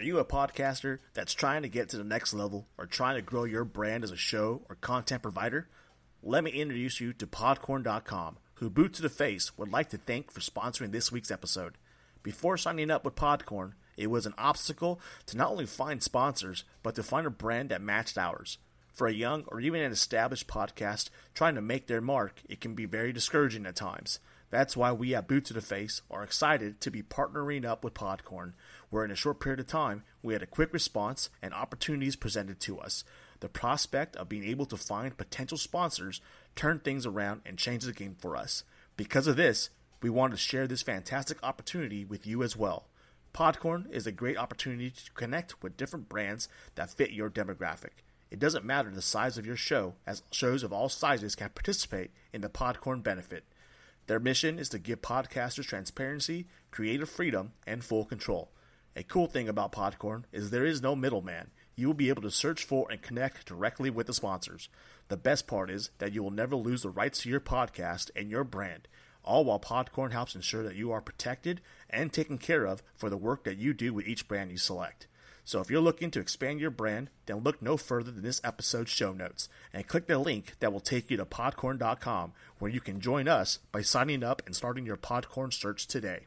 Are you a podcaster that's trying to get to the next level or trying to grow your brand as a show or content provider? Let me introduce you to Podcorn.com, who Boot to the Face would like to thank for sponsoring this week's episode. Before signing up with Podcorn, it was an obstacle to not only find sponsors, but to find a brand that matched ours. For a young or even an established podcast trying to make their mark, it can be very discouraging at times. That's why we at Boot to the Face are excited to be partnering up with Podcorn, where in a short period of time we had a quick response and opportunities presented to us. The prospect of being able to find potential sponsors turned things around and changed the game for us. Because of this, we wanted to share this fantastic opportunity with you as well. Podcorn is a great opportunity to connect with different brands that fit your demographic. It doesn't matter the size of your show, as shows of all sizes can participate in the Podcorn benefit. Their mission is to give podcasters transparency, creative freedom, and full control. A cool thing about Podcorn is there is no middleman. You will be able to search for and connect directly with the sponsors. The best part is that you will never lose the rights to your podcast and your brand, all while Podcorn helps ensure that you are protected and taken care of for the work that you do with each brand you select. So if you're looking to expand your brand, then look no further than this episode's show notes and click the link that will take you to podcorn.com where you can join us by signing up and starting your Podcorn search today.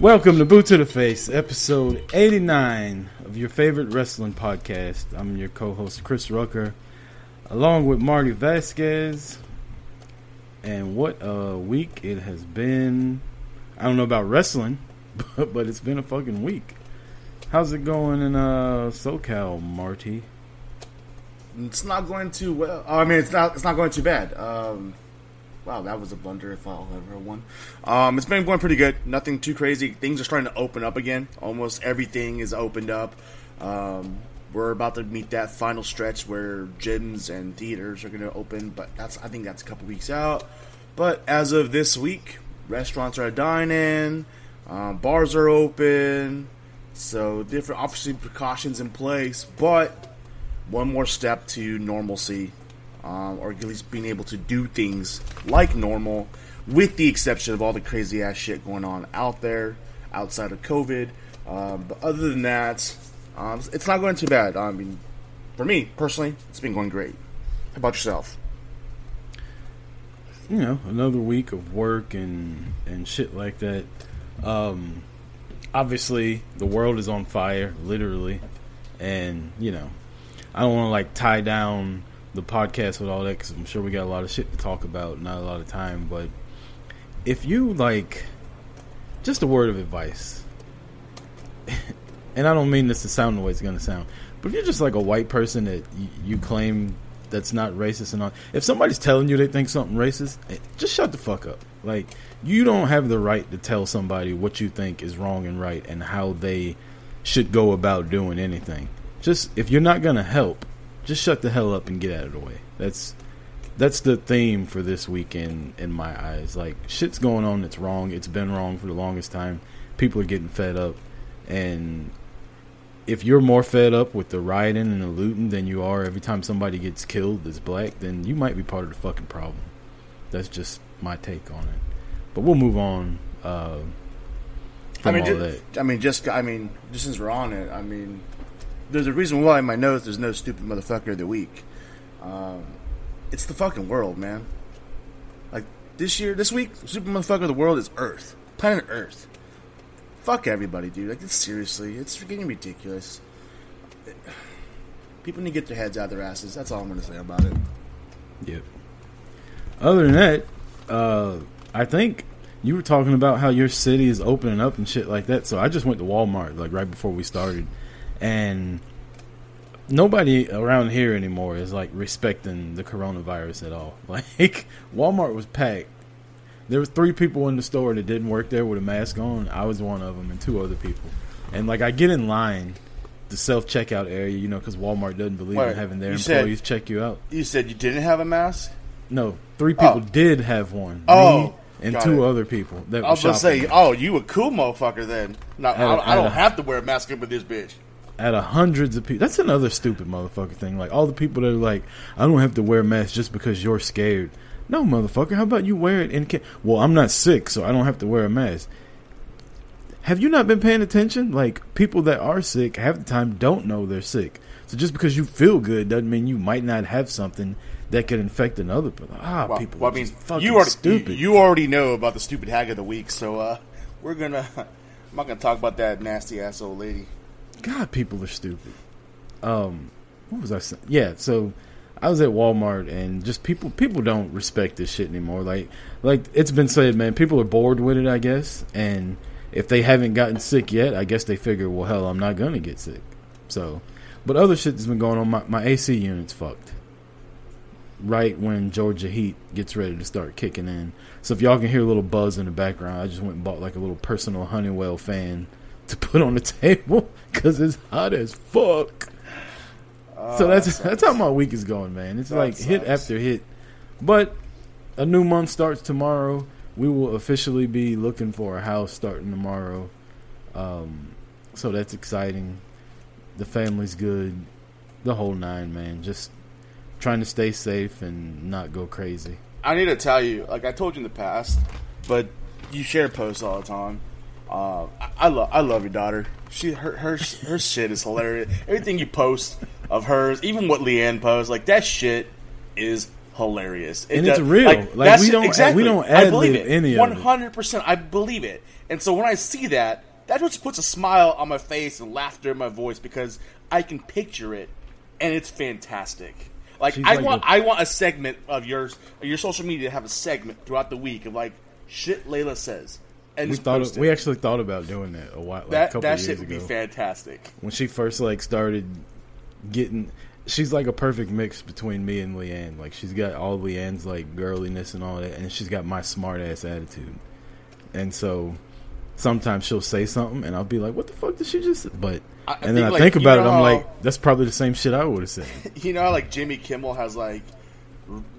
Welcome to Boot to the Face, episode 89 of your favorite wrestling podcast. I'm your co host, Chris Rucker, along with Marty Vasquez. And what a week it has been. I don't know about wrestling, but, but it's been a fucking week. How's it going in uh, SoCal, Marty? It's not going too well. I mean, it's not. It's not going too bad. Um, wow, that was a blunder if I'll ever one. Um, it's been going pretty good. Nothing too crazy. Things are starting to open up again. Almost everything is opened up. Um, we're about to meet that final stretch where gyms and theaters are going to open, but that's I think that's a couple weeks out. But as of this week, restaurants are dining, um, bars are open, so different obviously precautions in place, but one more step to normalcy, um, or at least being able to do things like normal, with the exception of all the crazy ass shit going on out there outside of COVID. Um, but other than that, um, it's not going too bad. I mean, for me personally, it's been going great. How about yourself? you know, another week of work and and shit like that. Um, obviously, the world is on fire, literally, and you know, I don't want to like tie down the podcast with all that because I'm sure we got a lot of shit to talk about, not a lot of time. But if you like, just a word of advice, and I don't mean this to sound the way it's gonna sound, but if you're just like a white person that y- you claim that's not racist and all, if somebody's telling you they think something racist, eh, just shut the fuck up. Like you don't have the right to tell somebody what you think is wrong and right and how they should go about doing anything. Just if you're not gonna help, just shut the hell up and get out of the way. That's that's the theme for this weekend in my eyes. Like shit's going on that's wrong. It's been wrong for the longest time. People are getting fed up and if you're more fed up with the rioting and the looting than you are every time somebody gets killed that's black, then you might be part of the fucking problem. That's just my take on it. But we'll move on uh, from I mean, all ju- that. I mean, just I mean, just since we're on it, I mean, there's a reason why in my notes there's no stupid motherfucker of the week. Um, it's the fucking world, man. Like this year, this week, super motherfucker of the world is Earth, planet Earth. Fuck everybody, dude. Like, it's seriously, it's getting ridiculous. People need to get their heads out of their asses. That's all I'm gonna say about it. Yep. Other than that, uh, I think you were talking about how your city is opening up and shit like that. So I just went to Walmart like right before we started, and nobody around here anymore is like respecting the coronavirus at all. Like Walmart was packed. There was three people in the store that didn't work there with a mask on. I was one of them, and two other people. And like I get in line, the self checkout area, you know, because Walmart doesn't believe Wait, in having their you said- employees check you out. You said you didn't have a mask. No, three people Oh. did have one. Oh, Me and two it. other people. That I was gonna say, oh, you a cool motherfucker then. No, I, I at don't have to wear a mask up with this bitch. At a hundreds of people. That's another stupid motherfucker thing. Like all the people that are like, I don't have to wear a mask just because you're scared. No, motherfucker. How about you wear it in? Ca- well, I'm not sick, so I don't have to wear a mask. Have you not been paying attention? Like people that are sick half the time don't know they're sick. So just because you feel good doesn't mean you might not have something that could infect another. Ah, Well, people. well, are I mean, you already stupid. You, you already know about the stupid hag of the week, so uh, we're gonna. I'm not gonna talk about that nasty ass old lady. God, people are stupid. Um, what was I saying? Yeah, so I was at Walmart and just people people don't respect this shit anymore. Like like it's been said, man, people are bored with it, I guess. And if they haven't gotten sick yet, I guess they figure, well, hell, I'm not gonna get sick. So, but other shit that's been going on. My my AC unit's fucked. Right when Georgia heat gets ready to start kicking in. So if y'all can hear a little buzz in the background, I just went and bought like a little personal Honeywell fan to put on the table because it's hot as fuck. so that's that's how my week is going, man. It's That like hit after hit, but a new month starts tomorrow. We will officially be looking for a house starting tomorrow, um, so that's exciting. The family's good, the whole nine, man. Just trying to stay safe and not go crazy. I need to tell you, like I told you in the past, but you share posts all the time. Uh, I, I love I love your daughter. She her her her shit is hilarious. Everything you post of hers, even what Leanne posts, like that shit is hilarious. It And it's real. Like, that we don't- exactly. we don't I believe it. any of it. hundred percent. I believe it. And so when I see that, that just puts a smile on my face and laughter in my voice because I can picture it, and it's fantastic. Like She's I like want, the- I want a segment of yours, your social media to have a segment throughout the week of like shit Layla says, and We thought post we actually thought about doing that a while, like a that couple that years shit would ago. be fantastic. when she first like started getting she's like a perfect mix between me and Leanne. Like she's got all Leanne's like girliness and all that and she's got my smart ass attitude. And so sometimes she'll say something and I'll be like, What the fuck did she just say? but I- and then I like, think about it, know I'm like, that's probably the same shit I would have said. You know, how, like Jimmy Kimmel has like,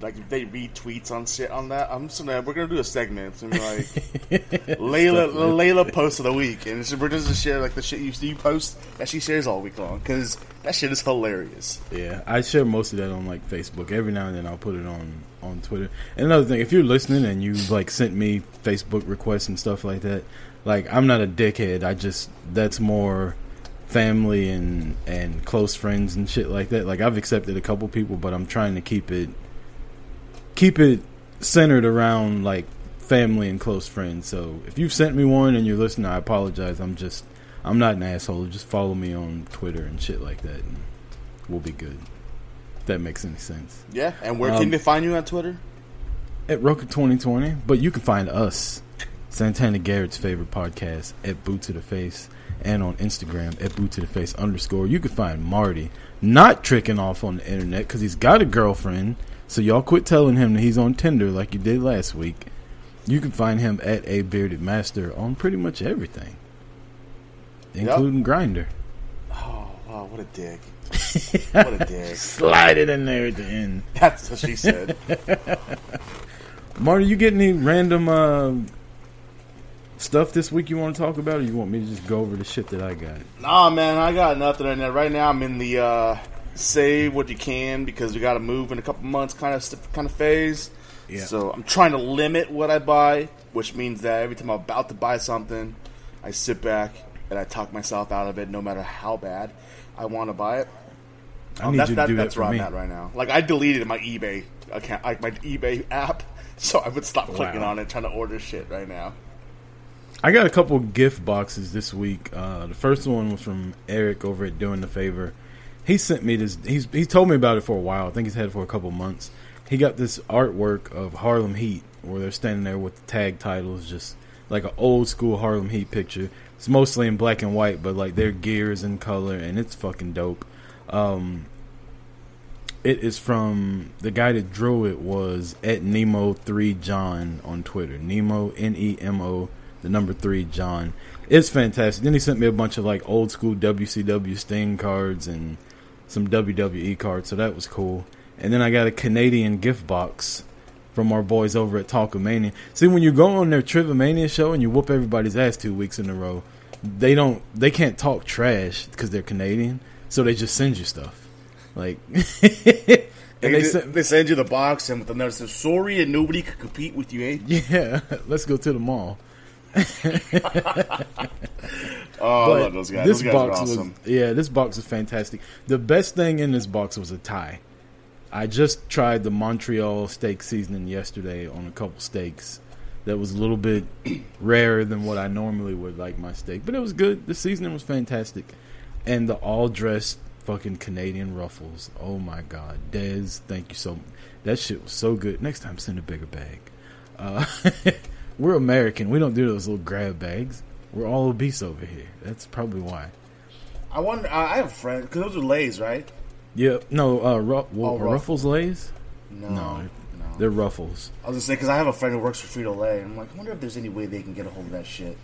like if they retweets on shit on that. I'm just gonna we're gonna do a segment. It's gonna be like Layla Layla post of the week, and it's, we're just gonna share like the shit you, you post that she shares all week long because that shit is hilarious. Yeah, I share most of that on like Facebook. Every now and then I'll put it on on Twitter. And another thing, if you're listening and you've like sent me Facebook requests and stuff like that, like I'm not a dickhead. I just that's more family and and close friends and shit like that. Like I've accepted a couple people, but I'm trying to keep it keep it centered around like family and close friends. So if you've sent me one and you're listening, I apologize. I'm just I'm not an asshole. Just follow me on Twitter and shit like that, and we'll be good. If that makes any sense. Yeah, and where Um, can they find you on Twitter? At Roka 2020, but you can find us, Santana Garrett's favorite podcast, at Boot to the Face, and on Instagram at Boot to the Face underscore. You can find Marty not tricking off on the internet because he's got a girlfriend. So y'all quit telling him that he's on Tinder like you did last week. You can find him at a bearded master on pretty much everything, including Grindr. Oh, wow, what a dick! what a dick! Slide it in there at the end. That's what she said. Marty, you get any random uh, stuff this week you want to talk about, or you want me to just go over the shit that I got? Nah, man, I got nothing in there. Right now, I'm in the uh, save what you can because we got to move in a couple months kind of kind of phase. Yeah. So I'm trying to limit what I buy, which means that every time I'm about to buy something, I sit back and I talk myself out of it, no matter how bad I want to buy it. I Um, need that's you to that, do that that's for where me. I'm at right now. Like I deleted my eBay account, like my eBay app, so I would stop clicking on it, trying to order shit right now. I got a couple gift boxes this week. Uh, the first one was from Eric over at Doing the Favor. He sent me this. He's he told me about it for a while. I think he's had it for a couple months. He got this artwork of Harlem Heat where they're standing there with the tag titles, just like an old school Harlem Heat picture. It's mostly in black and white, but like their gear is in color, and it's fucking dope. Um, it is from the guy that drew it was at Nemo three John on Twitter. Nemo N E M O the number three John. It's fantastic. Then he sent me a bunch of like old school WCW Sting cards and some WWE cards, so that was cool. And then I got a Canadian gift box from our boys over at Talkamania. See, when you go on their Trivomania show and you whoop everybody's ass two weeks in a row, they don't, they can't talk trash because they're Canadian, so they just send you stuff. Like, and They, they they, send you the box and with the that says, "Sorry, and nobody could compete with you." Eh? yeah, let's go to the mall. Oh, I love those guys. This those guys box awesome. was yeah, this box is fantastic. The best thing in this box was a tie. I just tried the Montreal steak seasoning yesterday on a couple steaks. That was a little bit rarer than what I normally would like my steak, but it was good. The seasoning was fantastic, and the all dressed fucking Canadian ruffles. Oh my god, Dez, thank you so. That shit was so good. Next time, send a bigger bag. Uh, we're American. We don't do those little grab bags. We're all obese over here. That's probably why. I wonder. I I have a friend because those are Lay's, right? Yep. No, uh, well, Oh, Ruff- Ruffles Lays? No, No. no. They're Ruffles. I was gonna say because I have a friend who works for Frito Lay, and I'm like, I wonder if there's any way they can get a hold of that shit.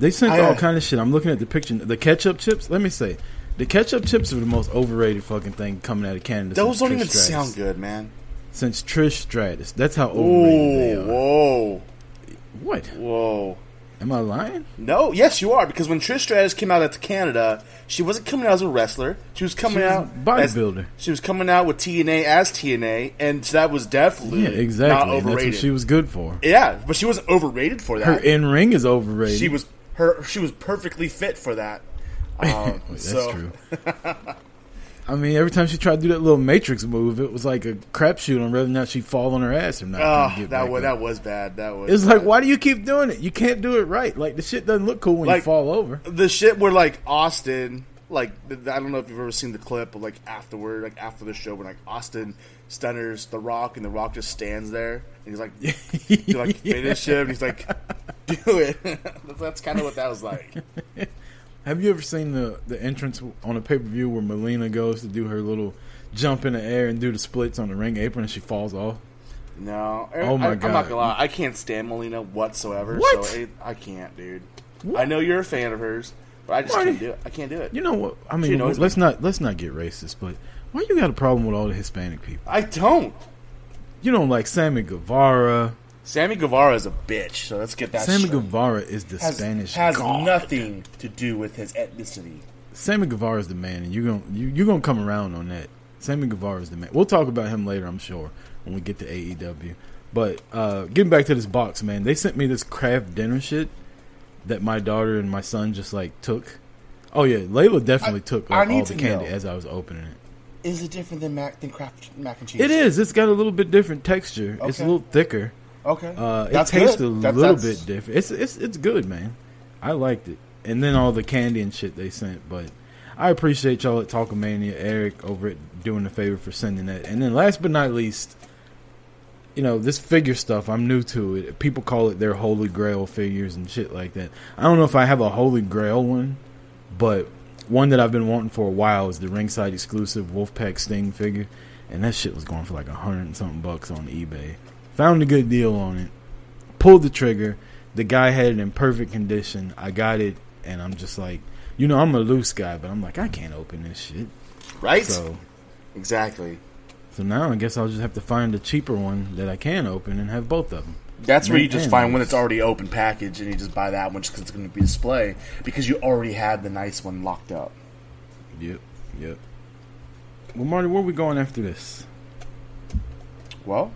They sent I, all uh, kind of shit. I'm looking at the picture. The ketchup chips. Let me say, the ketchup chips are the most overrated fucking thing coming out of Canada. Those don't Trish even Stratus. sound good, man. Since Trish Stratus, that's how overrated they Ooh, are. whoa, What? whoa. Am I lying? No, yes, you are because when Trish Stratus came out to Canada, she wasn't coming out as a wrestler. She was coming She was out as- bodybuilder. she was coming out with TNA as TNA, and that was definitely Yeah, exactly. not And That's overrated. what she was good for. yeah, but she wasn't overrated for that. Her in ring is overrated. she was her. She was perfectly fit for that. Um, That's so, true. I mean, every time she tried to do that little Matrix move, it was like a crapshoot on whether or not she'd fall on her ass or not. Oh, that was that was bad. That was. It's like, why do you keep doing it? You can't do it right. Like the shit doesn't look cool when you fall over. the shit where like Austin, like I don't know if you've ever seen the clip, but like afterward, like after the show, when like Austin stunners The Rock, and The Rock just stands there, and he's like, to like finish him, and he's like, do it. that's that's kind of what that was like. Have you ever seen the the entrance on a pay per view where Melina goes to do her little jump in the air and do the splits on the ring apron and she falls off? No, Oh my I, I'm not gonna lie, I can't stand Melina whatsoever. What? So it, I can't, dude. What? I know you're a fan of hers, but I just Why? can't do it. I can't do it. You know what? I mean, let's not let's not get racist, but why you got a problem with all the Hispanic people? I don't. You don't like Sammy Guevara. Sammy Guevara is a bitch, so let's get that. Sammy straight. Guevara is the has, Spanish has god. nothing to do with his ethnicity. Sammy Guevara is the man, and you're gonna you, you're gonna come around on that. Sammy Guevara is the man. We'll talk about him later, I'm sure, when we get to AEW. But uh, getting back to this box, man, they sent me this Kraft Dinner shit that my daughter and my son just like took. Oh yeah, Layla definitely I- took like, all the to candy know. as I was opening it. Is it different than mac than Kraft mac and cheese? It is. It's got a little bit different texture. It's a little thicker. Okay, Uh, it That's tastes good. a That's- little that's- bit different. It's it's it's good, man. I liked it. And then all the candy and shit they sent, but I appreciate y'all at Talkamania, Eric over at doing the favor for sending that. And then last but not least, you know, this figure stuff, I'm new to it. People call it their holy grail figures and shit like that. I don't know if I have a holy grail one, but one that I've been wanting for a while is the ringside exclusive Wolfpack Sting figure. And that shit was going for like a hundred and something bucks on eBay. Found a good deal on it. Pulled the trigger. The guy had it in perfect condition. I got it, and I'm just like, you know, I'm a loose guy, but I'm like, I can't open this shit. right? So, exactly. so now I guess I'll just have to find a cheaper one that I can open and have both of them. That's where you just find when it's- already open package, and you just buy that one just because it's going to be display because you already had the nice one locked up. Yep, yep. Well, Marty, where we going after this? Well,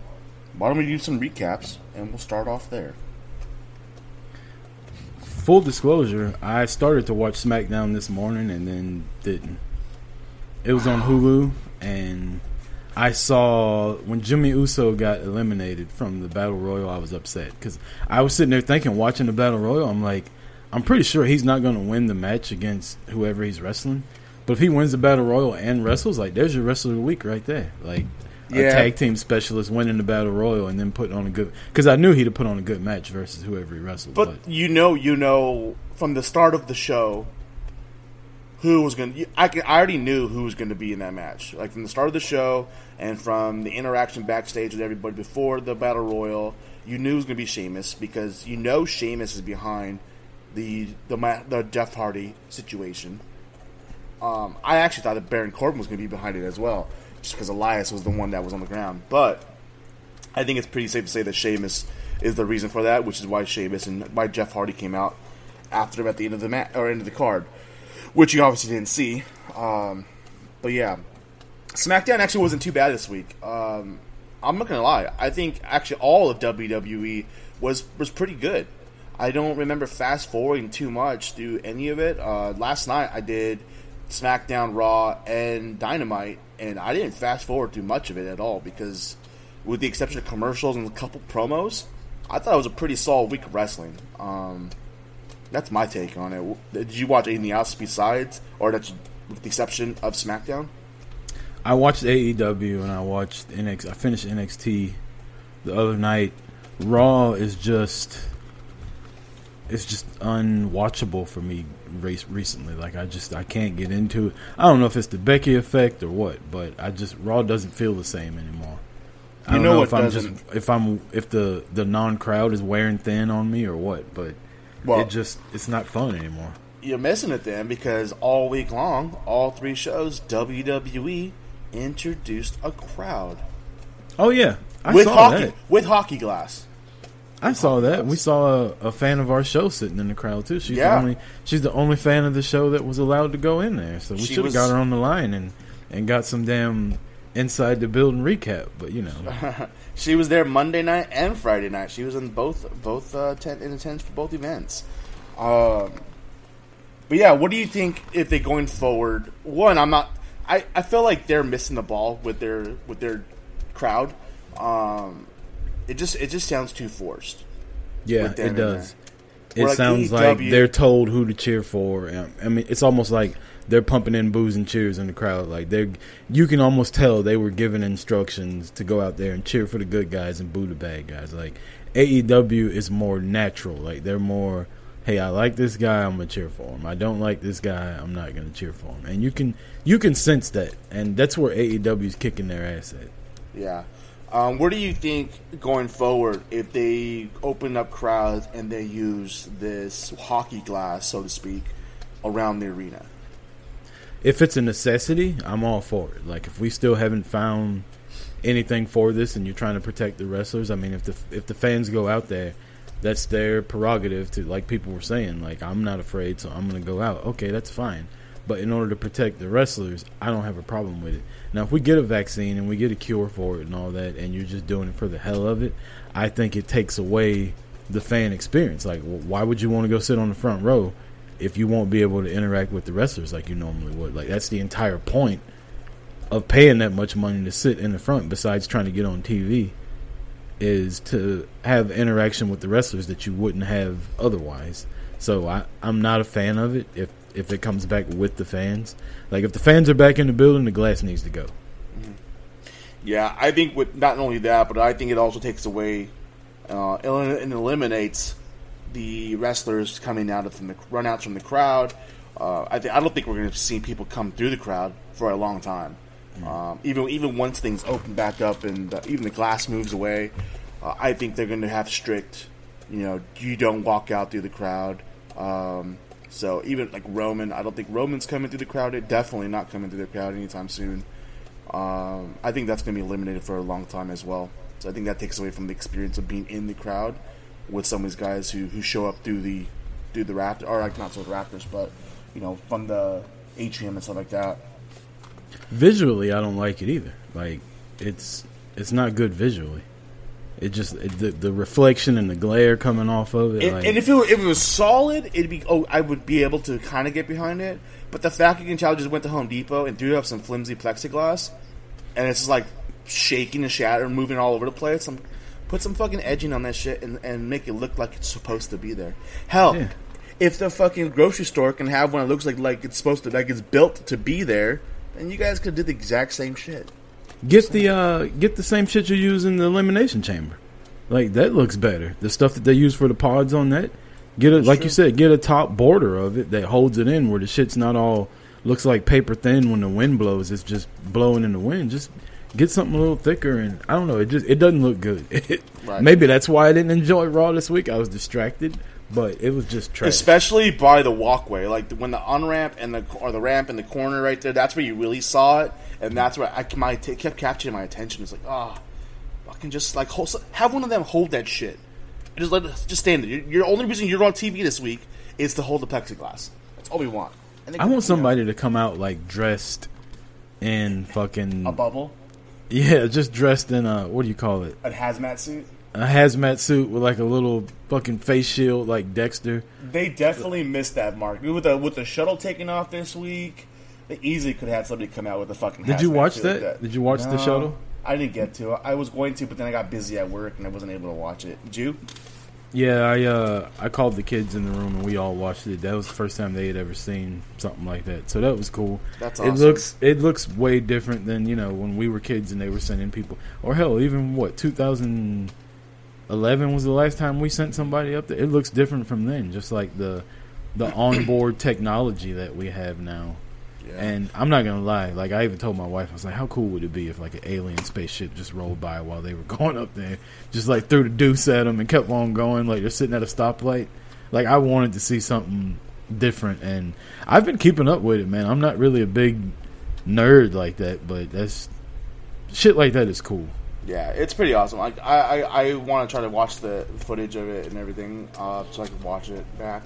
why don't we do some recaps and we'll start off there. Full disclosure, I started to watch SmackDown this morning and then didn't. It was on Hulu, and I saw when Jimmy Uso got eliminated from the Battle Royal. I was upset because I was sitting there thinking, watching the Battle Royal. I'm like, I'm pretty sure he's not going to win the match against whoever he's wrestling. But if he wins the Battle Royal and wrestles, like, there's your wrestler of the week right there. Like, Yeah. tag team specialist winning the battle royal and then putting on a good because I knew he'd have put on a good match versus whoever he wrestled. But But, you know, you know from the start of the show who was going. to I can, I already knew who was going to be in that match. Like from the start of the show and from the interaction backstage with everybody before the battle royal, you knew it was going to be Sheamus because you know Sheamus is behind the the the Jeff Hardy situation. Um, I actually thought that Baron Corbin was going to be behind it as well, just because Elias was the one that was on the ground. But I think it's pretty safe to say that Sheamus is the reason for that, which is why Sheamus and why Jeff Hardy came out after him at the end of the mat or end of the card, which you obviously didn't see. Um, but yeah, SmackDown actually wasn't too bad this week. Um, I'm not gonna lie. I think actually all of WWE was was pretty good. I don't remember fast forwarding too much through any of it. Uh, last night I did SmackDown, Raw, and Dynamite, and I didn't fast forward through much of it at all because, with the exception of commercials and a couple promos, I thought it was a pretty solid week of wrestling. Um, that's my take on it. Did you watch anything else besides, or that's with the exception of SmackDown? I watched AEW and I watched NXT. I finished NXT the other night. Raw is just it's just unwatchable for me race recently. Like I just I can't get into it. I don't know if it's the Becky effect or what, but I just Raw doesn't feel the same anymore. I You don't know know, if I'm doesn't- just if I'm if the the non crowd is wearing thin on me or what, but Well- it just it's not fun anymore. You're missing it then because all week long, all three shows, WWE introduced a crowd Oh yeah, I with hockey that. with hockey glass. I saw that. We saw a, a fan of our show sitting in the crowd too. She's Yeah. the only she's the only fan of the show that was allowed to go in there. So we should have got her on the line and and got some damn inside the building recap. But you know, She was there Monday night and Friday night. She was in both both uh, ten, in attendance for both events. Um, but yeah, what do you think if they going forward? One, I'm not. I, I feel like they're missing the ball with their with their crowd. Um, it just it just sounds too forced. yeah, it does. It like sounds like they're told who to cheer for. I mean, it's almost like they're pumping in boos and cheers in the crowd. Like they're, you can almost tell they were given instructions to go out there and cheer for the good guys and boo the bad guys. Like AEW is more natural. Like they're more, hey, I like this guy, I'm gonna cheer for him. I don't like this guy, I'm not gonna cheer for him. And you can you can sense that, and that's where AEW is kicking their ass at. Yeah. Um, where do you think going forward if they open up crowds and they use this hockey glass, so to speak, around the arena? if it's a necessity, I'm all for it. Like if we still haven't found anything for this, and you're trying to protect the wrestlers, I mean, if the if the fans go out there, that's their prerogative to like people were saying. Like I'm not afraid, so I'm going to go out. Okay, that's fine. But in order to protect the wrestlers, I don't have a problem with it. Now, if we get a vaccine and we get a cure for it and all that, and you're just doing it for the hell of it, I think it takes away the fan experience. Like, wh- why would you want to go sit on the front row if you won't be able to interact with the wrestlers like you normally would? Like, that's the entire point of paying that much money to sit in the front, besides trying to get on TV, is to have interaction with the wrestlers that you wouldn't have otherwise. So I, I'm not a fan of it if if it comes back with the fans. Like if the fans are back in the building, the glass needs to go. Yeah, I think with not only that, but I think it also takes away uh, and eliminates the wrestlers coming out of from the runouts from the crowd. Uh, I, th- I don't think we're going to see people come through the crowd for a long time. Um, even even once things open back up and uh, even the glass moves away, uh, I think they're going to have strict. You know, you don't walk out through the crowd. Um, so even like Roman, I don't think Roman's coming through the crowd. It definitely not coming through the crowd anytime soon. Um, I think that's going to be eliminated for a long time as well. So I think that takes away from the experience of being in the crowd with some of these guys who, who show up through the through the raft or like not so the rafters, but you know from the atrium and stuff like that. Visually, I don't like it either. Like it's it's not good visually. It just it, the the reflection and the glare coming off of it. And, like, and if it were, if it was solid, it'd be oh I would be able to kind of get behind it. But the fact that you can tell just went to Home Depot and threw up some flimsy plexiglass, and it's just like shaking and shattering, moving all over the place. Some put some fucking edging on that shit and, and make it look like it's supposed to be there. Hell, Yeah. if the fucking grocery store can have one that looks like like it's supposed to like it's built to be there, then you guys could do the exact same shit. Get the uh, get the same shit you use in the elimination chamber. Like that looks better. The stuff that they use for the pods on that. Get it like you said. Get a top border of it that holds it in, where the shit's not all looks like paper thin when the wind blows. It's just blowing in the wind. Just get something a little thicker, and I don't know. It just it doesn't look good. Right. Maybe that's why I didn't enjoy Raw this week. I was distracted, but it was just trash. especially by the walkway, like when the unramp and the or the ramp in the corner right there. That's where you really saw it, and that's where I my it kept capturing my attention. It's like, oh, fucking just like hold, have one of them hold that shit. And Just let it, just stand there. Your, your only reason you're on TV this week is to hold the plexiglass. That's all we want. And I want you know, somebody to come out like dressed in fucking a bubble, yeah, just dressed in a what do you call it? a hazmat suit. A hazmat suit with like a little fucking face shield like Dexter. They definitely missed that mark with the with the shuttle taking off this week. They easily could have had somebody come out with a fucking. Did you watch that? like Did you watch the No, shuttle? I didn't get to. I was going to, but then I got busy at work and I wasn't able to watch it. Did you? Yeah, I uh I called the kids in the room and we all watched it. That was the first time they had ever seen something like that. So that was cool. That's awesome. It looks it looks way different than, you know, when we were kids and they were sending people or hell, even what, 2011 was the last time we sent somebody up there. It looks different from then, just like the the onboard technology that we have now. Yeah. And I'm not gonna lie, like I even told my wife, I was like, "How cool would it be if like an alien spaceship just rolled by while they were going up there, just like threw the deuce at them and kept on going, like they're sitting at a stoplight." Like I wanted to see something different, and I've been keeping up with it, man. I'm not really a big nerd like that, but that's shit like that is cool. Yeah, it's pretty awesome. Like I, I, I want to try to watch the footage of it and everything, uh, so I can watch it back.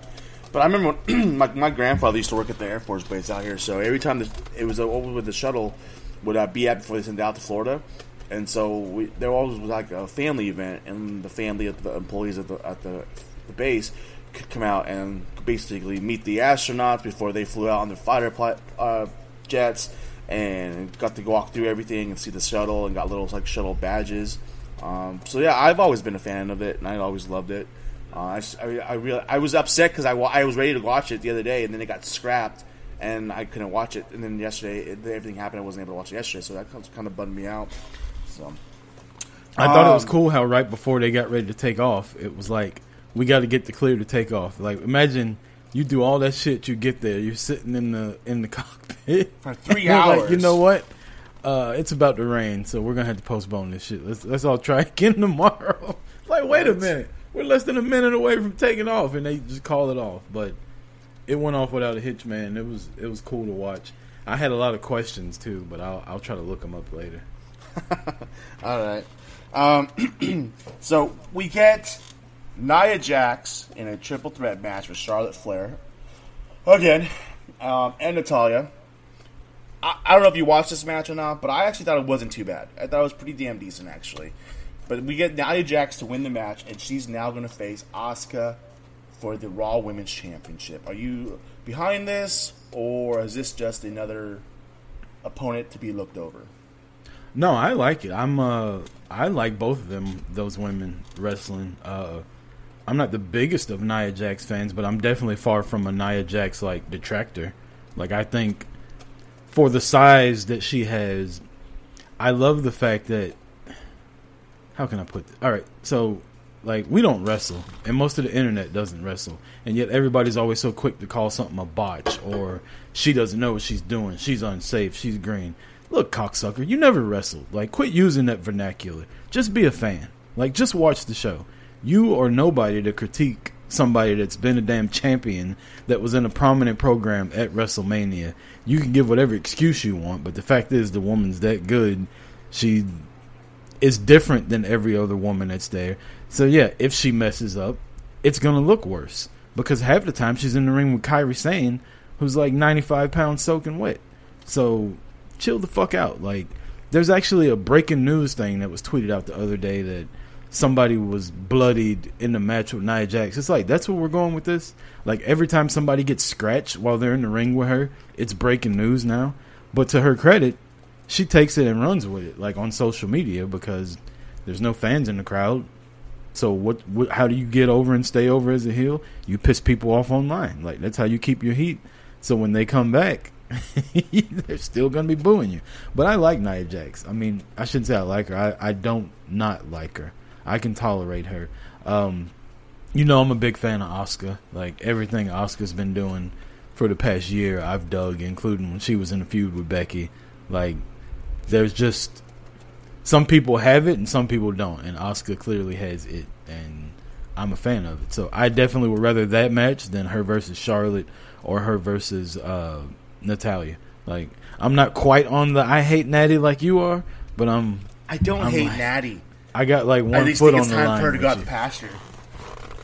But I remember when my, my grandfather used to work at the Air Force Base out here, so every time it was over with the shuttle would uh, be at before they sent it out to Florida, and so we, there always was like a family event, and the family of the employees at the at the, the base could come out and basically meet the astronauts before they flew out on their fighter pla- uh, jets, and got to walk through everything and see the shuttle, and got little like shuttle badges. Um, so yeah, I've always been a fan of it, and I always loved it. Uh, I, s- I, I really, I was upset because I, I was ready to watch it the other day, and then it got scrapped, and I couldn't watch it. And then yesterday, it, everything happened. I wasn't able to watch it yesterday, so that kind of bummed me out. So I thought it was Um, cool how right before they got ready to take off, it was like we got to get the clear to take off. Like imagine you do all that shit, you get there, you're sitting in the in the cockpit For three You're like, hours. you know what? Uh, it's about to rain, so we're gonna have to postpone this shit. Let's let's all try again tomorrow. like, wait a minute, we're less than a minute away from taking off, and they just call it off. But it went off without a hitch, man. It was it was cool to watch. I had a lot of questions too, but I'll I'll try to look them up later. All right. Um, so we get Nia Jax in a triple threat match with Charlotte Flair again, um, and Natalya. I, I don't know if you watched this match or not, but I actually thought it wasn't too bad. I thought it was pretty damn decent actually. But we get Nia Jax to win the match, and she's now going to face Asuka for the Raw Women's Championship. Are you behind this, or is this just another opponent to be looked over? No, I like it. I'm uh I like both of them those women wrestling. Uh I'm not the biggest of Nia Jax fans, but I'm definitely far from a Nia Jax like detractor. Like I think for the size that she has, I love the fact that how can I put this? All right, so like we don't wrestle, and most of the internet doesn't wrestle, and yet everybody's always so quick to call something a botch or she doesn't know what she's doing, she's unsafe, she's green. Look, cocksucker, you never wrestled. Like, quit using that vernacular. Just be a fan. Like, just watch the show. You are nobody to critique somebody that's been a damn champion that was in a prominent program at WrestleMania. You can give whatever excuse you want, but the fact is, the woman's that good. She is different than every other woman that's there. So yeah, if she messes up, it's gonna look worse because half the time she's in the ring with Kairi Sane, who's like 95 pounds soaking wet. So chill the fuck out. Like, there's actually a breaking news thing that was tweeted out the other day that somebody was bloodied in the match with Nia Jax. It's like that's where we're going with this. Like every time somebody gets scratched while they're in the ring with her, it's breaking news now. But to her credit, she takes it and runs with it, like on social media, because there's no fans in the crowd. So what, what? How do you get over and stay over as a heel? You piss people off online. Like that's how you keep your heat. So when they come back, they're still gonna be booing you. But I like Nia Jax. I mean, I shouldn't say I like her. I, I don't not like her. I can tolerate her. Um, you know, I'm a big fan of Asuka. Like everything Asuka's been doing for the past year, I've dug, including when she was in a feud with Becky. Like, there's just some people have it and some people don't, and Asuka clearly has it, and I'm a fan of it. So I definitely would rather that match than her versus Charlotte or her versus uh, Natalya. Like, I'm not quite on the I hate Natty like you are, but I'm. I don't I'm hate like- Natty. I got like I one just foot think on it's the time line. for her to go out the pasture.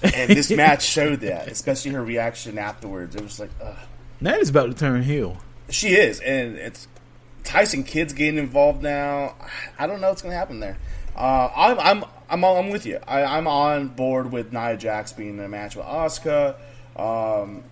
And this match showed that, especially her reaction afterwards. It was like, ugh. Natty's about to turn heel. She is, and it's Tyson Kidd's getting involved now. I don't know what's going to happen there. Uh, I'm I'm I'm all, I'm with you. I, I'm on board with Nia Jax being in a match with Asuka. Um,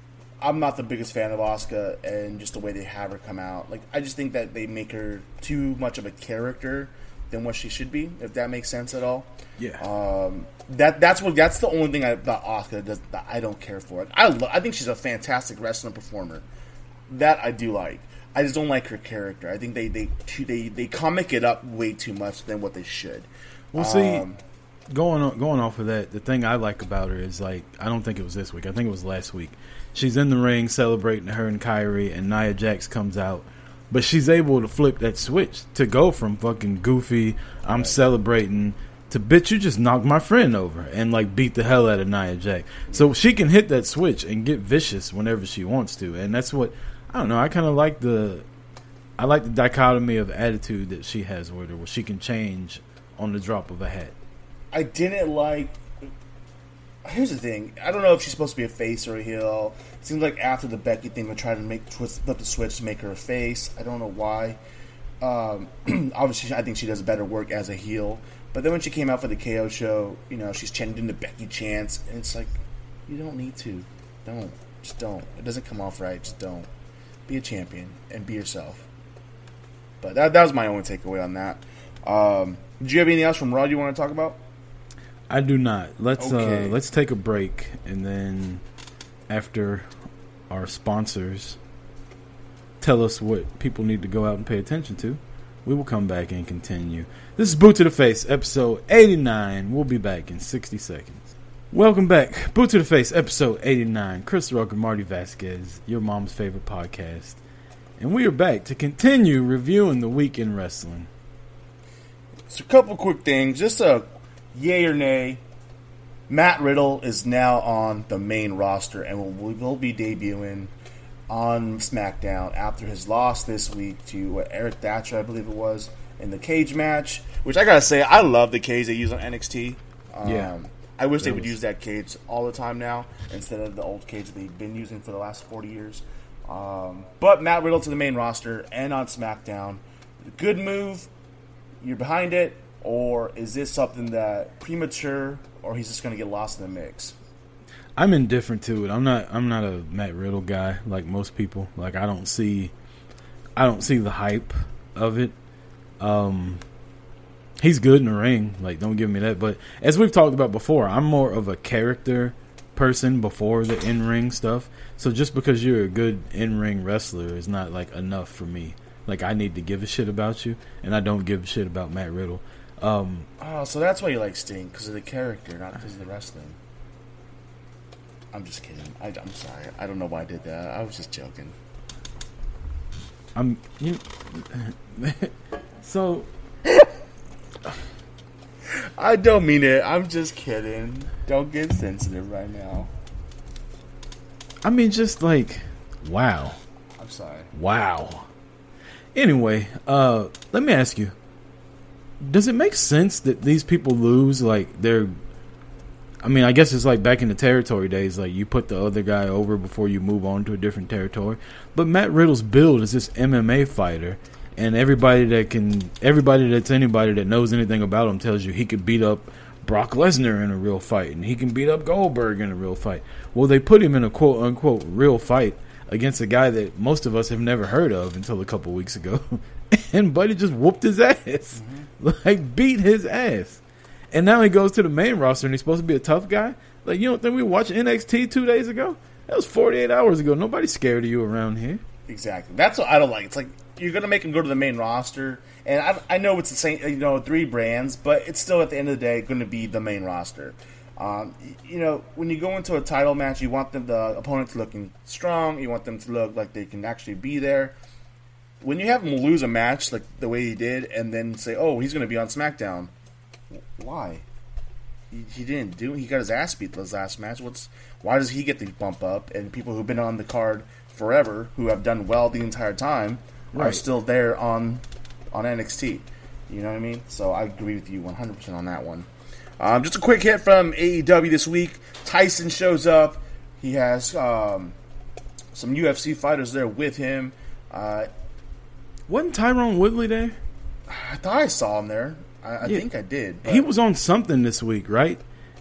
I'm not the biggest fan of Asuka and just the way they have her come out. Like I just think that they make her too much of a character than what she should be. If that makes sense at all. Yeah. Um, that that's what that's the only thing I, Asuka does that I don't care for. I lo- I think she's a fantastic wrestling performer. That I do like. I just don't like her character. I think they they they they comic it up way too much than what they should. Well, see, Um, going on, going off of that, the thing I like about her is like I don't think it was this week. I think it was last week. She's in the ring celebrating her and Kairi, and Nia Jax comes out, but she's able to flip that switch to go from fucking goofy, I'm celebrating. To bitch, you just knocked my friend over and like beat the hell out of Nia Jax. So she can hit that switch and get vicious whenever she wants to, and that's what I don't know. I kind of like the I like the dichotomy of attitude that she has with her, where she can change on the drop of a hat. I didn't like. Here's the thing. I don't know if she's supposed to be a face or a heel. It seems like after the Becky thing, they tried to make twist, flip the switch to make her a face. I don't know why. Um, obviously, I think she does better work as a heel. But then when she came out for the KO show, you know, she's chanting the Becky chance, and it's like, you don't need to. Don't. Just don't. It doesn't come off right. Just don't. Be a champion and be yourself. But that, that was my only takeaway on that. Um, did you have anything else from Raw you want to talk about? I do not. Let's Okay. uh let's take a break and then after our sponsors tell us what people need to go out and pay attention to, we will come back and continue. This is Boot to the Face, episode 89. We'll be back in 60 seconds. Welcome back. Boot to the Face, episode 89. Chris Rock and Marty Vasquez, your mom's favorite podcast. And we are back to continue reviewing the week in wrestling. So a couple quick things, just a yay or nay. Matt Riddle is now on the main roster and will, will be debuting on SmackDown after his loss this week to what, Eric Thatcher, I believe it was, in the cage match. Which I gotta say, I love the cage they use on NXT. Um, Yeah. I wish they would use that cage all the time now instead of the old cage they've been using for the last 40 years. Um, but Matt Riddle to the main roster and on SmackDown. Good move. You're behind it, or is this something that premature, or he's just going to get lost in the mix? I'm indifferent to it. I'm not. I'm not a Matt Riddle guy like most people. Like I don't see, I don't see the hype of it. Um, he's good in the ring. Like don't give me that. But as we've talked about before, I'm more of a character person before the in ring stuff. So just because you're a good in ring wrestler is not like enough for me. Like I need to give a shit about you, and I don't give a shit about Matt Riddle. Um, Oh, so that's why you like Sting because of the character, not because of the wrestling. I'm just kidding. I, am sorry. I don't know why I did that. I was just joking. I'm you. so I don't mean it. I'm just kidding. Don't get sensitive right now. I mean, just like, wow, I'm sorry. wow. Anyway, uh, let me ask you: Does it make sense that these people lose? Like, they're. I mean, I guess it's like back in the territory days. Like, you put the other guy over before you move on to a different territory. But Matt Riddle's build is this MMA fighter, and everybody that can, everybody that's anybody that knows anything about him tells you he could beat up Brock Lesnar in a real fight, and he can beat up Goldberg in a real fight. Well, they put him in a quote unquote real fight against a guy that most of us have never heard of until a couple weeks ago, and Buddy just whooped his ass, mm-hmm. like beat his ass, and now he goes to the main roster and he's supposed to be a tough guy. Like you don't think we watched NXT two days ago? That was forty eight hours ago. Nobody's scared of you around here. Exactly. That's what I don't like. It's like you're gonna make him go to the main roster, and I, I know it's the same, you know, three brands, but it's still at the end of the day going to be the main roster. Um, you know, when you go into a title match, you want them the opponents looking strong. You want them to look like they can actually be there. When you have him lose a match like the way he did, and then say, "Oh, he's going to be on SmackDown," why? He, he didn't do. He got his ass beat this last match. What's why does he get the bump up? And people who've been on the card forever, who have done well the entire time, are still there on on NXT. You know what I mean? So I agree with you 100 percent on that one. Um, just a quick hit from AEW this week. Tyson shows up. He has um, some UFC fighters there with him. Uh, Wasn't Tyrone Woodley there? I thought I saw him there. I, I Yeah. think I did. but- He was on something this week, right?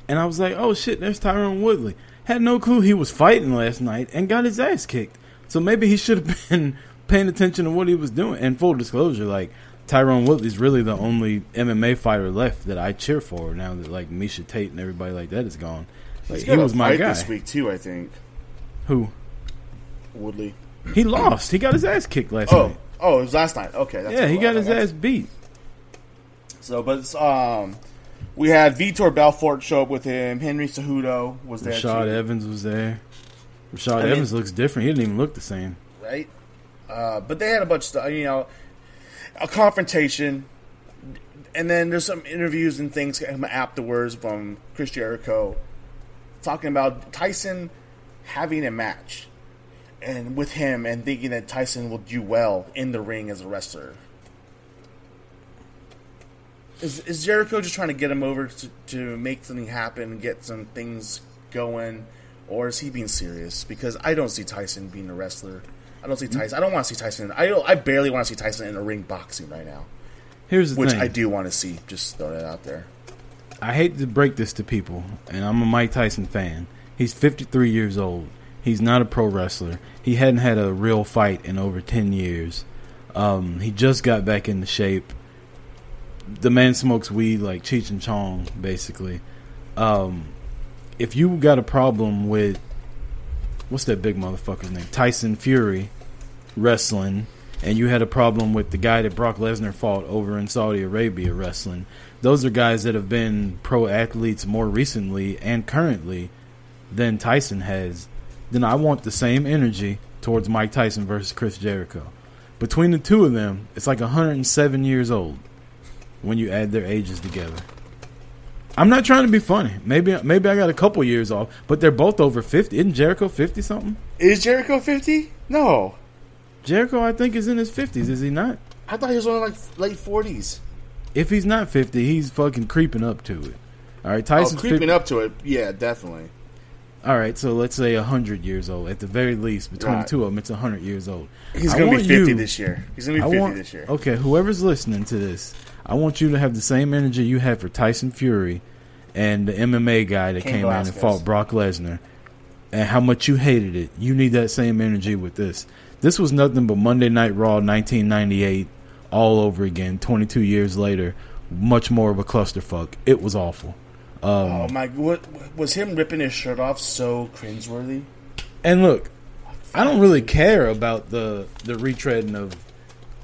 And I was like, oh shit, there's Tyrone Woodley. Had no clue he was fighting last night and got his ass kicked. So maybe he should have been paying attention to what he was doing. And full disclosure, like Tyrone Woodley's really the only MMA fighter left that I cheer for now that like Miesha Tate and everybody like that is gone. Like he was my guy. this week too. I think Who? Woodley. He lost. He got his ass kicked last Oh, night. oh, it was last night. Okay, that's Yeah, he got his ass beat. So, but it's, um, we had Vitor Belfort show up with him. Henry Cejudo was there Rashad too, Evans was there. Rashad I mean- Evans looks different. He didn't even look the same. right? Uh, but they had a bunch of stuff, you know, a confrontation, and then there's some interviews and things afterwards from Chris Jericho talking about Tyson having a match and with him and thinking that Tyson will do well in the ring as a wrestler. Is, is Jericho just trying to get him over to, to make something happen and get some things going, or is he being serious? Because I don't see Tyson being a wrestler. I don't see Tyson. I don't want to see Tyson. I I barely want to see Tyson in a ring boxing right now, Here's the which thing. I do want to see. Just throw that out there. I hate to break this to people, and I'm a Mike Tyson fan. He's 53 years old. He's not a pro wrestler. He hadn't had a real fight in over 10 years. Um, he just got back into shape. The man smokes weed like Cheech and Chong, basically. Um, if you got a problem with what's that big motherfucker's name, Tyson Fury, wrestling, and you had a problem with the guy that Brock Lesnar fought over in Saudi Arabia wrestling, those are guys that have been pro athletes more recently and currently than Tyson has. Then I want the same energy towards Mike Tyson versus Chris Jericho. Between the two of them, it's like 107 years old when you add their ages together. I'm not trying to be funny. Maybe maybe I got a couple years off, but they're both over 50. Isn't Jericho 50 something? Is Jericho fifty? No, Jericho, I think, is in his 50s, is he not? I thought he was only like late forties. If he's not 50, he's fucking creeping up to it. All right, Oh, Tyson's creeping 50 up to it. Yeah, definitely. All right, so let's say 100 years old. At the very least, between Right. the two of them, it's 100 years old. He's I gonna be fifty you- this year. He's gonna be I fifty want, this year. Okay, whoever's listening to this, I want you to have the same energy you had for Tyson Fury and the MMA guy that Cain came out and fought Brock Lesnar, and how much you hated it. You need that same energy with this. This was nothing but Monday Night Raw 1998 all over again. 22 years later, much more of a clusterfuck. It was awful. Um, oh my! What was him ripping his shirt off so cringeworthy? And look, I don't really care about the the retreading of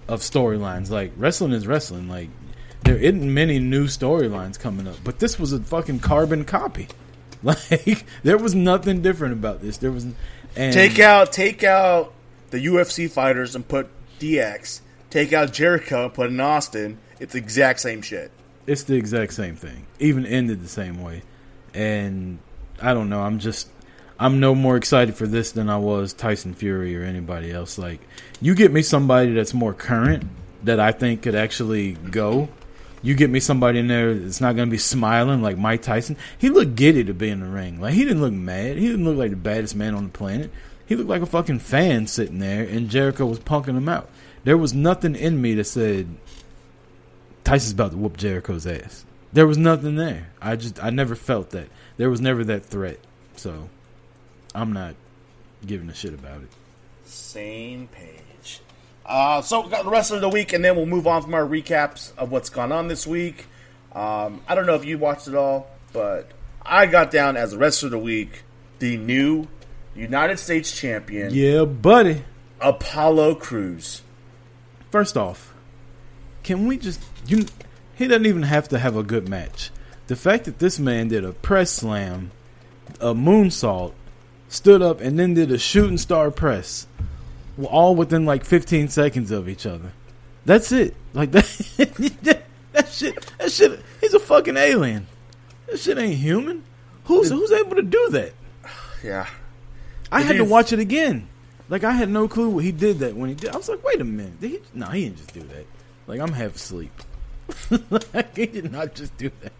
of storylines. Like wrestling is wrestling. Like there isn't many new storylines coming up, but this was a fucking carbon copy. Like there was nothing different about this. There was and Take out, take out the UFC fighters and put DX. Take out Jericho and put in Austin. It's the exact same shit. it's the exact same thing. Even ended the same way. And I don't know. I'm just I'm no more excited for this than I was Tyson Fury or anybody else. Like you get me somebody that's more current that I think could actually go. You get me somebody in there that's not going to be smiling like Mike Tyson. He looked giddy to be in the ring. Like he didn't look mad. He didn't look like the baddest man on the planet. He looked like a fucking fan sitting there, and Jericho was punking him out. There was nothing in me that said Tyson's about to whoop Jericho's ass. There was nothing there. I just I never felt that. There was never that threat. So I'm not giving a shit about it. Same page. Uh, so we got the rest of the week, and then we'll move on from our recaps of what's gone on this week. Um, I don't know if you watched it all, but I got down as the rest of the week the new United States champion. Yeah, buddy. Apollo Crews. First off, can we just you? He doesn't even have to have a good match. The fact that this man did a press slam, a moonsault, stood up, and then did a shooting star press, all within like 15 seconds of each other. That's it. Like that. that shit. That shit. He's a fucking alien. That shit ain't human. Who's who's able to do that? Yeah. I had to watch it again. Like I had no clue what he did that when he did. I was like, wait a minute. Did he? No, he didn't just do that. Like I'm half asleep. like, he did not just do that.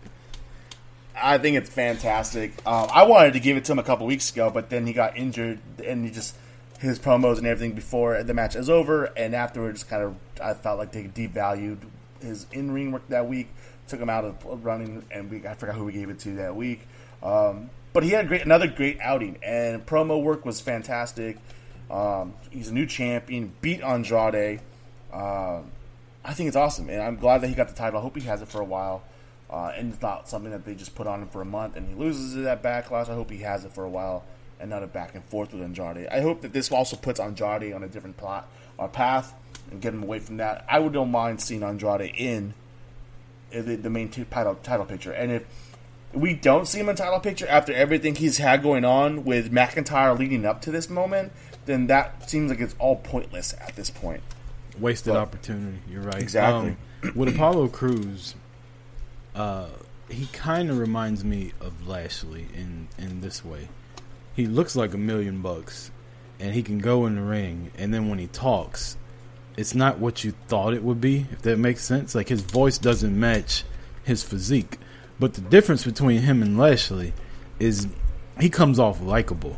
I think it's fantastic. Um, I wanted to give it to him a couple weeks ago, but then he got injured, and he just his promos and everything before the match is over, and afterwards, kind of, I felt like they devalued his in ring work that week, took him out of running, and we I forgot who we gave it to that week. Um, but he had great another great outing, and promo work was fantastic. Um, he's a new champion, beat Andrade. Um I think it's awesome, and I'm glad that he got the title. I hope he has it for a while, uh, and it's not something that they just put on him for a month and he loses it at Backlash. I hope he has it for a while and not a back and forth with Andrade. I hope that this also puts Andrade on a different plot or path and get him away from that. I would don't mind seeing Andrade in the, the main t- title title picture, and if we don't see him in title picture after everything he's had going on with McIntyre leading up to this moment, then that seems like it's all pointless at this point. Wasted But- opportunity. You're right. Exactly. Um, with Apollo Crews, uh, he kind of reminds me of Lashley in in this way. He looks like a million bucks, and he can go in the ring, and then when he talks, it's not what you thought it would be. If that makes sense, like his voice doesn't match his physique. But the difference between him and Lashley is he comes off likable.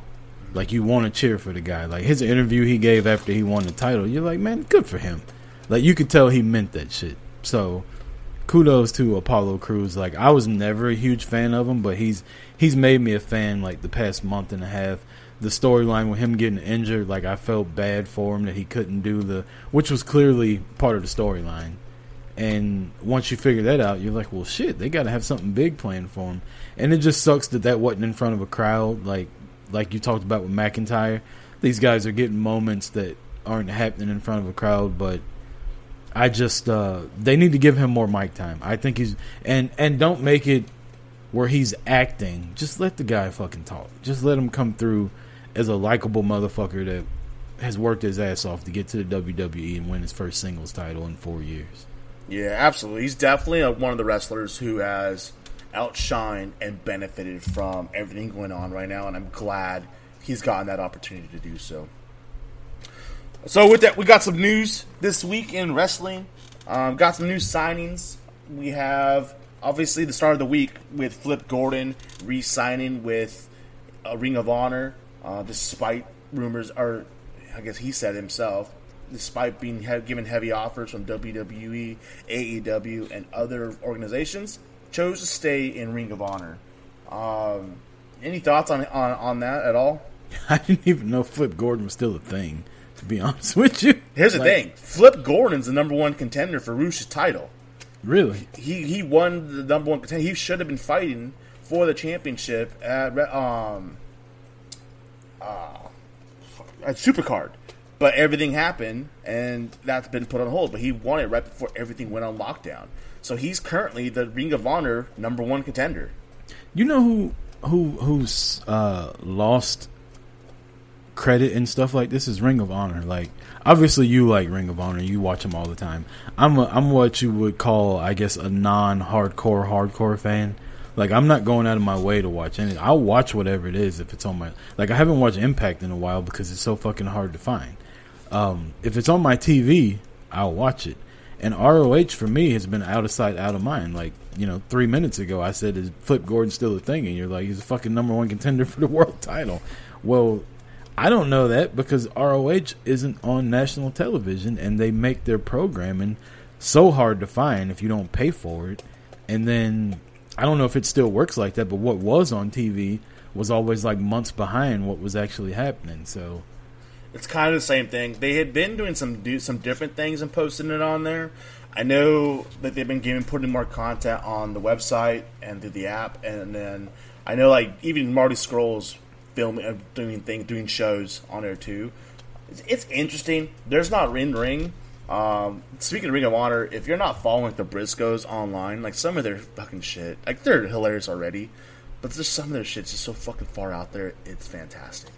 Like you want to cheer for the guy. Like his interview he gave after he won the title, you're like, man, good for him. Like you could tell he meant that shit. So kudos to Apollo Crews. Like I was never a huge fan of him, but he's he's made me a fan like the past month and a half. The storyline with him getting injured, like I felt bad for him that he couldn't do the which was clearly part of the storyline. And once you figure that out, you're like, well, shit, they got to have something big planned for him. And it just sucks that that wasn't in front of a crowd, like like you talked about with McIntyre. These guys are getting moments that aren't happening in front of a crowd, but I just uh, they need to give him more mic time. I think he's and and don't make it where he's acting. Just let the guy fucking talk. Just let him come through as a likable motherfucker that has worked his ass off to get to the WWE and win his first singles title in four years. Yeah, absolutely. He's definitely a, one of the wrestlers who has outshined and benefited from everything going on right now, and I'm glad he's gotten that opportunity to do so. So with that, we got some news this week in wrestling. Um, got some new signings. We have obviously the start of the week with Flip Gordon re-signing with a Ring of Honor, uh, despite rumors, or I guess he said himself, despite being given heavy offers from WWE, AEW, and other organizations, chose to stay in Ring of Honor. Um, any thoughts on, on on that at all? I didn't even know Flip Gordon was still a thing. To be honest with you, Here's the thing: Flip Gordon's the number one contender for Rush's title. Really, He he won the number one contender. He should have been fighting for the championship at um uh, at Supercard, but everything happened and that's been put on hold. But he won it right before everything went on lockdown. So he's currently the Ring of Honor number one contender. You know who who who's uh, lost credit and stuff like this is Ring of Honor. Like obviously you like Ring of Honor, you watch them all the time. I'm a, I'm what you would call I guess a non-hardcore hardcore fan. Like I'm not going out of my way to watch anything. I'll watch whatever it is if it's on my like I haven't watched Impact in a while because it's so fucking hard to find. Um, if it's on my TV, I'll watch it. And ROH for me has been out of sight, out of mind. Like you know, three minutes ago I said, "Is Flip Gordon still a thing?" And you're like, "He's a fucking number one contender for the world title." Well, I don't know that because ROH isn't on national television, and they make their programming so hard to find if you don't pay for it. And then I don't know if it still works like that, but what was on TV was always like months behind what was actually happening. So It's kind of the same thing. They had been doing some do some different things and posting it on there. I know that they've been giving putting more content on the website and through the app, and then I know like even Marty Scurll filming, uh, doing things, doing shows on there too. it's, it's interesting. There's not Ring ring. Um, speaking of Ring of Honor, if you're not following like, the Briscoes online, like some of their fucking shit, like they're hilarious already, but there's some of their shit's just so fucking far out there. It's fantastic.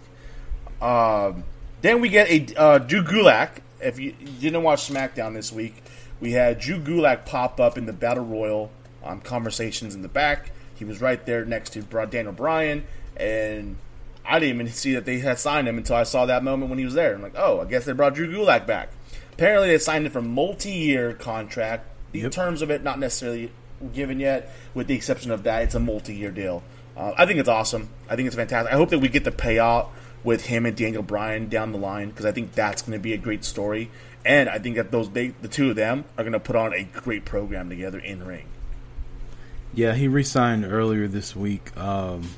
Um, then we get a uh, Drew Gulak. If you, didn't watch SmackDown this week, we had Drew Gulak pop up in the Battle Royal um, conversations in the back. He was right there next to Daniel Bryan, and I didn't even see that they had signed him until I saw that moment when he was there. I'm like, oh, I guess they brought Drew Gulak back. Apparently, they signed him for multi-year contract. The Yep. terms of it not necessarily given yet, with the exception of that, it's a multi-year deal. Uh, I think it's awesome. I think it's fantastic. I hope that we get the payout with him and Daniel Bryan down the line because I think that's going to be a great story. And I think that those they, the two of them are going to put on a great program together in ring. Yeah, he re-signed earlier this week. Um,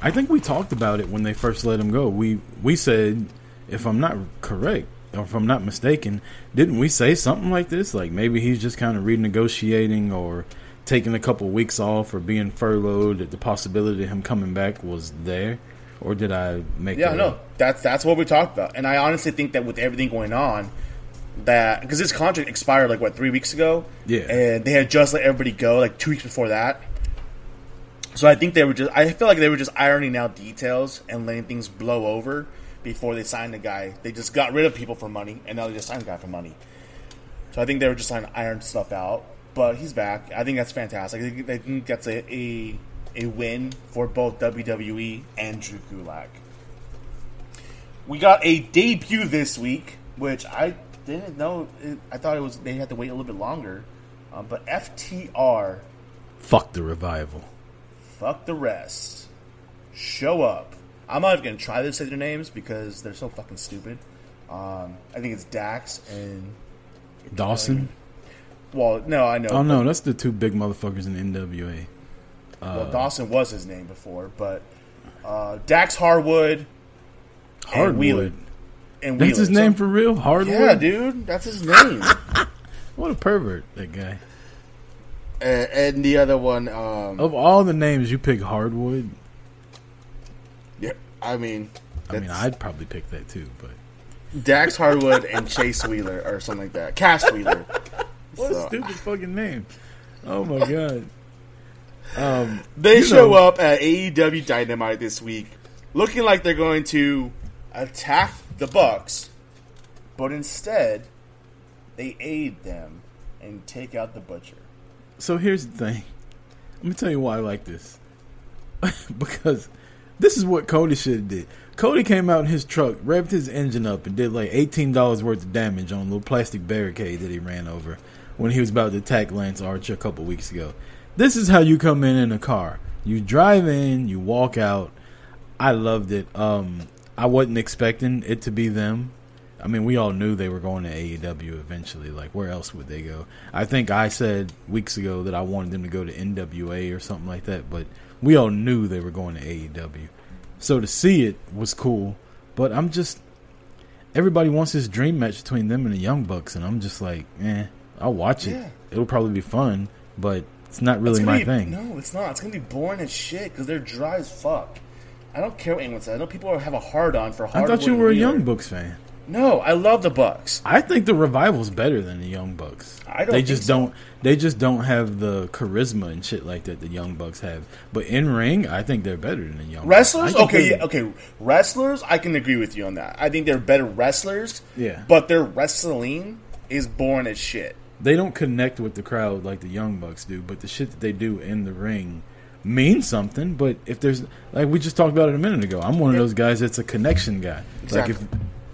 I think we talked about it when they first let him go. We we said, if I'm not correct, or if I'm not mistaken, didn't we say something like this? Like maybe he's just kind of renegotiating or taking a couple weeks off or being furloughed. That the possibility of him coming back was there, or did I make? Yeah, no, up? that's that's what we talked about, and I honestly think that with everything going on, that because his contract expired like what three weeks ago, Yeah. and they had just let everybody go like two weeks before that. So I think they were just I feel like they were just ironing out details and letting things blow over before they signed the guy. They just got rid of people for money, and now they just signed the guy for money. So I think they were just trying to iron stuff out. But he's back. I think that's fantastic. I think, I think that's a, a a win for both WWE and Drew Gulak. We got a debut this week, which I didn't know. I thought it was they had to wait a little bit longer. Um, but FTR, Fuck the revival. fuck the rest. Show up. I'm not even gonna try to say their names because they're so fucking stupid. Um, I think it's Dax and Dawson. well, no, I know. Oh no, that's the two big motherfuckers in NWA. Well, Dawson was his name before, but uh, Dax Harwood and Wheeler. Hardwood. and That's Wheeler. his name So- for real. Hardwood. yeah, dude. That's his name. What a pervert that guy. and, and the other one, um, Of all the names, you pick Hardwood. yeah, I mean, I mean, I'd probably pick that too, but Dax Harwood and Chase Wheeler or something like that. Cash Wheeler. what So- a stupid fucking name. Oh my god. Um, They show know- up at AEW Dynamite this week, looking like they're going to attack the Bucks, but instead they aid them and take out the Butcher. so here's the thing. Let me tell you why I like this. because this is what Cody should have did. Cody came out in his truck, revved his engine up, and did like eighteen dollars worth of damage on a little plastic barricade that he ran over when he was about to attack Lance Archer a couple weeks ago. This is how you come in in a car. You drive in, you walk out. I loved it. Um, I wasn't expecting it to be them. I mean, we all knew they were going to AEW eventually. Like, where else would they go? I think I said weeks ago that I wanted them to go to NWA or something like that, but we all knew they were going to AEW. So to see it was cool, but I'm just everybody wants this dream match between them and the Young Bucks, and I'm just like, eh, I'll watch it. Yeah. It'll probably be fun, but it's not really It's my be- thing. No, it's not. It's gonna be boring as shit because they're dry as fuck. I don't care what anyone says. I know people have a hard on for I thought you were a Young Bucks fan. No, I love the Bucks. I think the revival's better than the Young Bucks. I don't They just so. don't. They just don't have the charisma and shit like that the Young Bucks have. But in ring, I think they're better than the Young Wrestlers, Bucks. Okay, yeah, okay. Wrestlers, I can agree with you on that. I think they're better wrestlers. Yeah. but their wrestling is boring as shit. They don't connect with the crowd like the Young Bucks do. But the shit that they do in the ring means something. But if there's like we just talked about it a minute ago, I'm one of those guys that's a connection guy. Exactly. Like if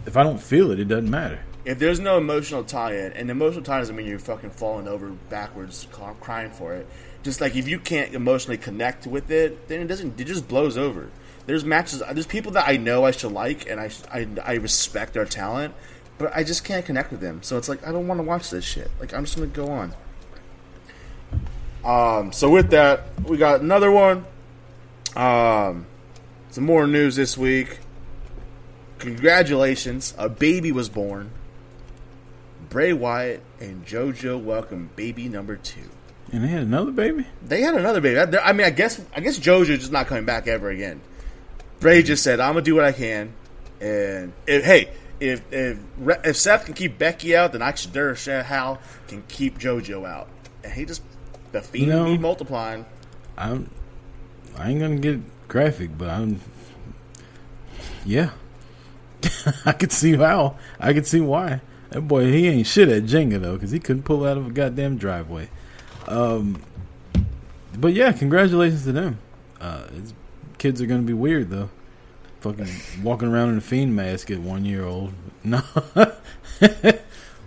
if I don't feel it, it doesn't matter. If there's no emotional tie-in, and emotional tie doesn't mean you're fucking falling over backwards, crying for it. Just like if you can't emotionally connect with it, then it doesn't. It just blows over. There's matches. There's people that I know I should like, and I I, I respect their talent, but I just can't connect with them. So it's like I don't want to watch this shit. Like I'm just gonna go on. Um. So with that, we got another one. Um. Some more news this week. Congratulations, a baby was born. Bray Wyatt and JoJo welcome baby number two. And they had another baby. They had another baby. I I mean, I guess I guess JoJo's just not coming back ever again. Bray just said, "I'm gonna do what I can," and hey, if if if Seth can keep Becky out, then as hell can keep JoJo out. And he just the fiend You know- be multiplying. I'm. I ain't gonna get graphic, but I'm. Yeah, I could see how. I could see why. That boy, he ain't shit at Jenga though, because he couldn't pull out of a goddamn driveway. Um, but yeah, congratulations to them. Uh, his kids are gonna be weird though. Fucking walking around in a fiend mask at one year old. No,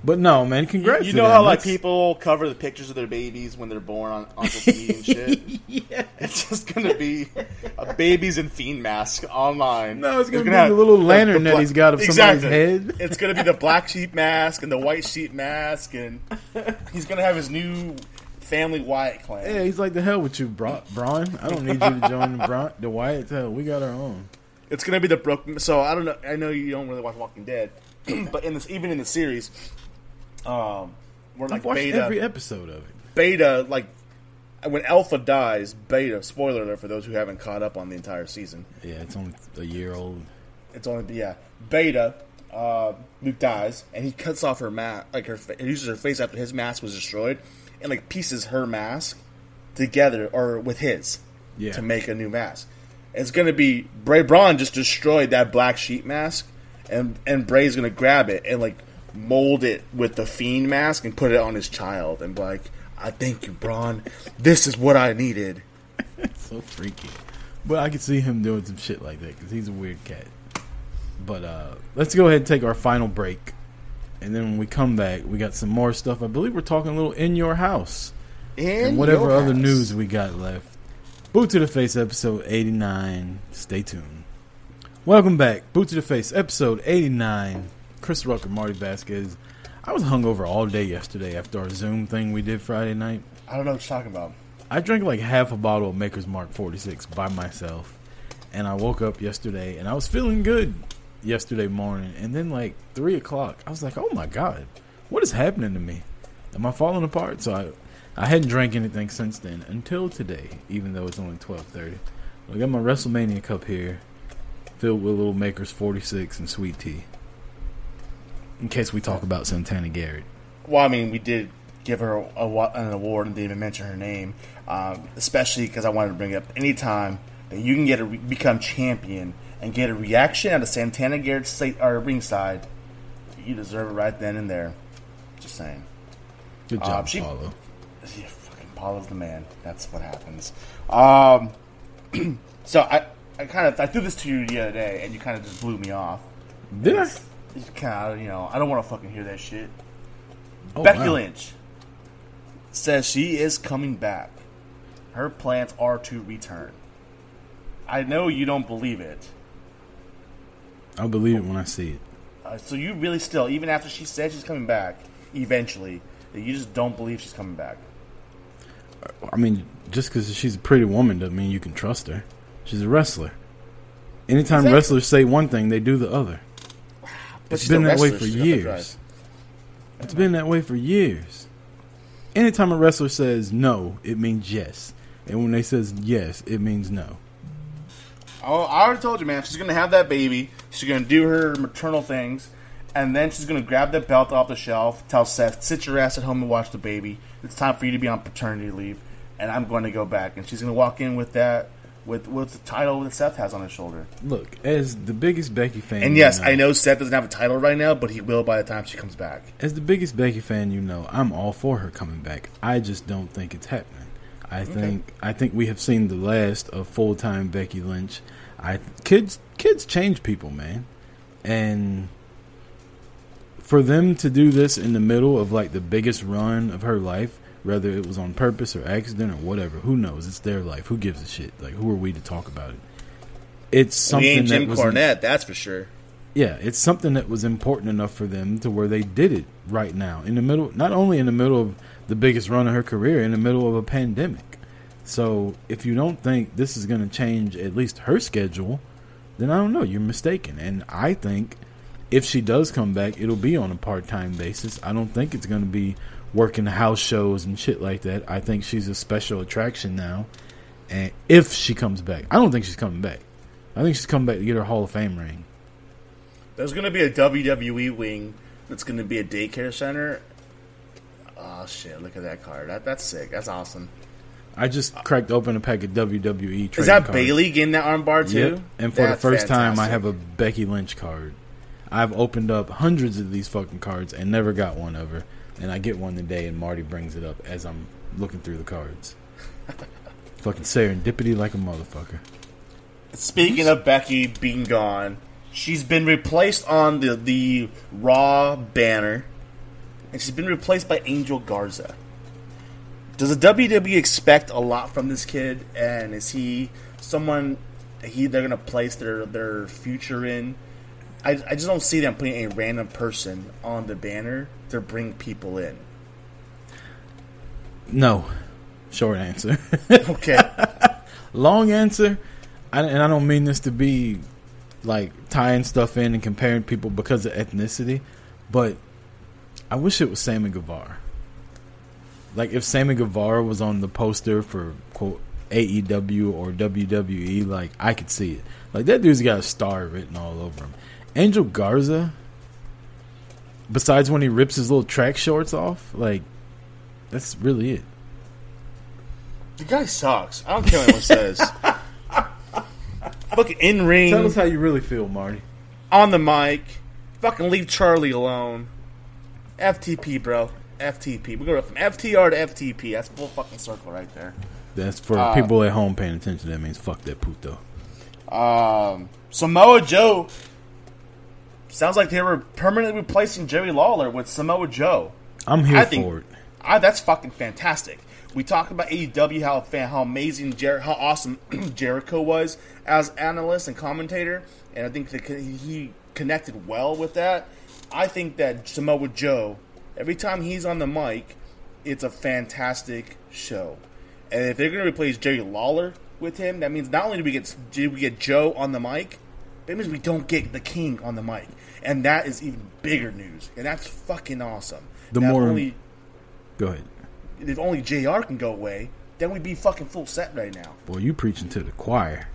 but no, man. Congrats. You to know how like That's- people cover the pictures of their babies when they're born on, on social media and shit. yeah. It's just gonna be a babies in fiend mask online. No, it's gonna be have the little the- lantern the that he's got of somebody's head. It's gonna be the black sheep mask and the white sheep mask, and he's gonna have his new family Wyatt clan. Yeah, he's like the hell with you, Braun. I don't need you to join the Braun, the Wyatt. Hell, we got our own. It's gonna be the Brook. So I don't know. I know you don't really watch Walking Dead, but in this, even in the series, um, we're I've like watched beta, every episode of it. beta, like when Alpha dies, beta. Spoiler alert for those who haven't caught up on the entire season. Yeah, it's only a year old. It's only yeah, beta. Uh, Luke dies, and he cuts off her mask, like her, fa- uses her face after his mask was destroyed, and like pieces her mask together or with his Yeah. to make a new mask. It's gonna be Bray Braun just destroyed that black sheep mask, and and Bray's gonna grab it and like mold it with the fiend mask and put it on his child and be like, I thank you, Braun. This is what I needed. so freaky. But I could see him doing some shit like that because he's a weird cat. But uh, let's go ahead and take our final break. And then when we come back, we got some more stuff. I believe we're talking a little in your house. And and whatever other house. news we got left. Boot to the Face, episode 89. Stay tuned. Welcome back. Boot to the Face, episode 89. Chris Rucker, Marty Vasquez. I was hungover all day yesterday after our Zoom thing we did Friday night. I don't know what you're talking about. I drank like half a bottle of Maker's Mark 46 by myself. And I woke up yesterday and I was feeling good yesterday morning. And then, like, 3 o'clock, I was like, oh my God, what is happening to me? Am I falling apart? So I. I hadn't drank anything since then until today, even though it's only twelve thirty. I got my WrestleMania cup here, filled with little Makers forty six and sweet tea. In case we talk about Santana Garrett. Well, I mean, we did give her a, wa- an award and didn't even mention her name, um, especially because I wanted to bring up anytime that you can get a re- become champion and get a reaction out of Santana Garrett sta- or ringside, you deserve it right then and there. Just saying. Good Um, job, she- Paulo. Yeah, fucking Paulo's the man. That's what happens. Um, so I, I kind of I threw this to you the other day, and you kind of just blew me off. Did I? Kind of you know I don't want to fucking hear that shit. Oh, Becky wow. Lynch says she is coming back. Her plans are to return. I know you don't believe it. I'll believe it when I see it. Uh, so you really still, even after she said she's coming back, eventually, that you just don't believe she's coming back. I mean, just because she's a pretty woman doesn't mean you can trust her. She's a wrestler. Anytime Exactly. wrestlers say one thing, they do the other. But It's she's been a that way for she's got the years. It's been that way for years. Anytime a wrestler says no, it means yes. And when they says yes, it means no. Oh, I already told you, man. She's gonna have that baby. She's gonna do her maternal things, and then she's gonna grab the belt off the shelf. Tell Seth, "Sit your ass at home and watch the baby. It's time for you to be on paternity leave." And I'm going to go back, and she's gonna walk in with that, with with the title that Seth has on his shoulder. Look, as the biggest Becky fan, And you yes, I know Seth doesn't have a title right now, but he will by the time she comes back. As the biggest Becky fan, you know, I'm all for her coming back. I just don't think it's happening. I think I think we have seen the last of full time Becky Lynch. I kids kids change people, man, and for them to do this in the middle of like the biggest run of her life, whether it was on purpose or accident or whatever, who knows? It's their life. Who gives a shit? Like, who are we to talk about it? It's we something ain't that Jim was Cornette, that's for sure. yeah, it's something that was important enough for them to where they did it right now in the middle, not only in the middle of the biggest run of her career, in the middle of a pandemic. So if you don't think this is going to change at least her schedule, then I don't know. You're mistaken. And I think if she does come back, it'll be on a part time basis. I don't think it's going to be working house shows and shit like that. I think she's a special attraction now. And if she comes back, I don't think she's coming back. I think she's coming back to get her Hall of Fame ring. There's gonna be a WWE wing that's gonna be a daycare center. Oh shit! Look at that card. That that's sick. That's awesome. I just cracked open a pack of WWE. Is that cards. Bayley getting that armbar too? Yep. And for That's the first time, I have a Becky Lynch card. I've opened up hundreds of these fucking cards and never got one of her. And I get one today, and Marty brings it up as I'm looking through the cards. fucking serendipity like a motherfucker. Speaking of Becky being gone, she's been replaced on the the Raw banner, and she's been replaced by Angel Garza. Does the WWE expect a lot from this kid? And is he someone he they're gonna place their their future in? I, I just don't see them putting a random person on the banner to bring people in. No. Short answer. Okay, Long answer, I, and I don't mean this to be like tying stuff in and comparing people because of ethnicity, but I wish it was Sammy Guevara. Like if Sammy Guevara was on the poster for quote AEW or WWE, like I could see it. Like that dude's got a star written all over him. Angel Garza, besides when he rips his little track shorts off, like that's really it. the guy sucks. I don't care what anyone says. Fucking in ring. Tell us how you really feel, Marty. on the mic. Fucking leave Charly alone. FTP, bro. FTP. We go from FTR to FTP. That's full fucking circle right there. That's for Uh, people at home paying attention. That means fuck that puto. Um, Samoa Joe. Sounds like they were permanently replacing Jerry Lawler with Samoa Joe. I'm here I think- for it. I, that's fucking fantastic. We talked about AEW, how fan, how amazing, Jer- how awesome Jericho was as analyst and commentator, and I think that he connected well with that. I think that Samoa Joe, every time he's on the mic, it's a fantastic show. And if they're going to replace Jerry Lawler with him, that means not only do we get do we get Joe on the mic, but it means we don't get the King on the mic, and that is even bigger news, and that's fucking awesome. The Not more- only Go ahead. if only JR can go away, then we'd be fucking full set right now. Boy, you preaching to the choir.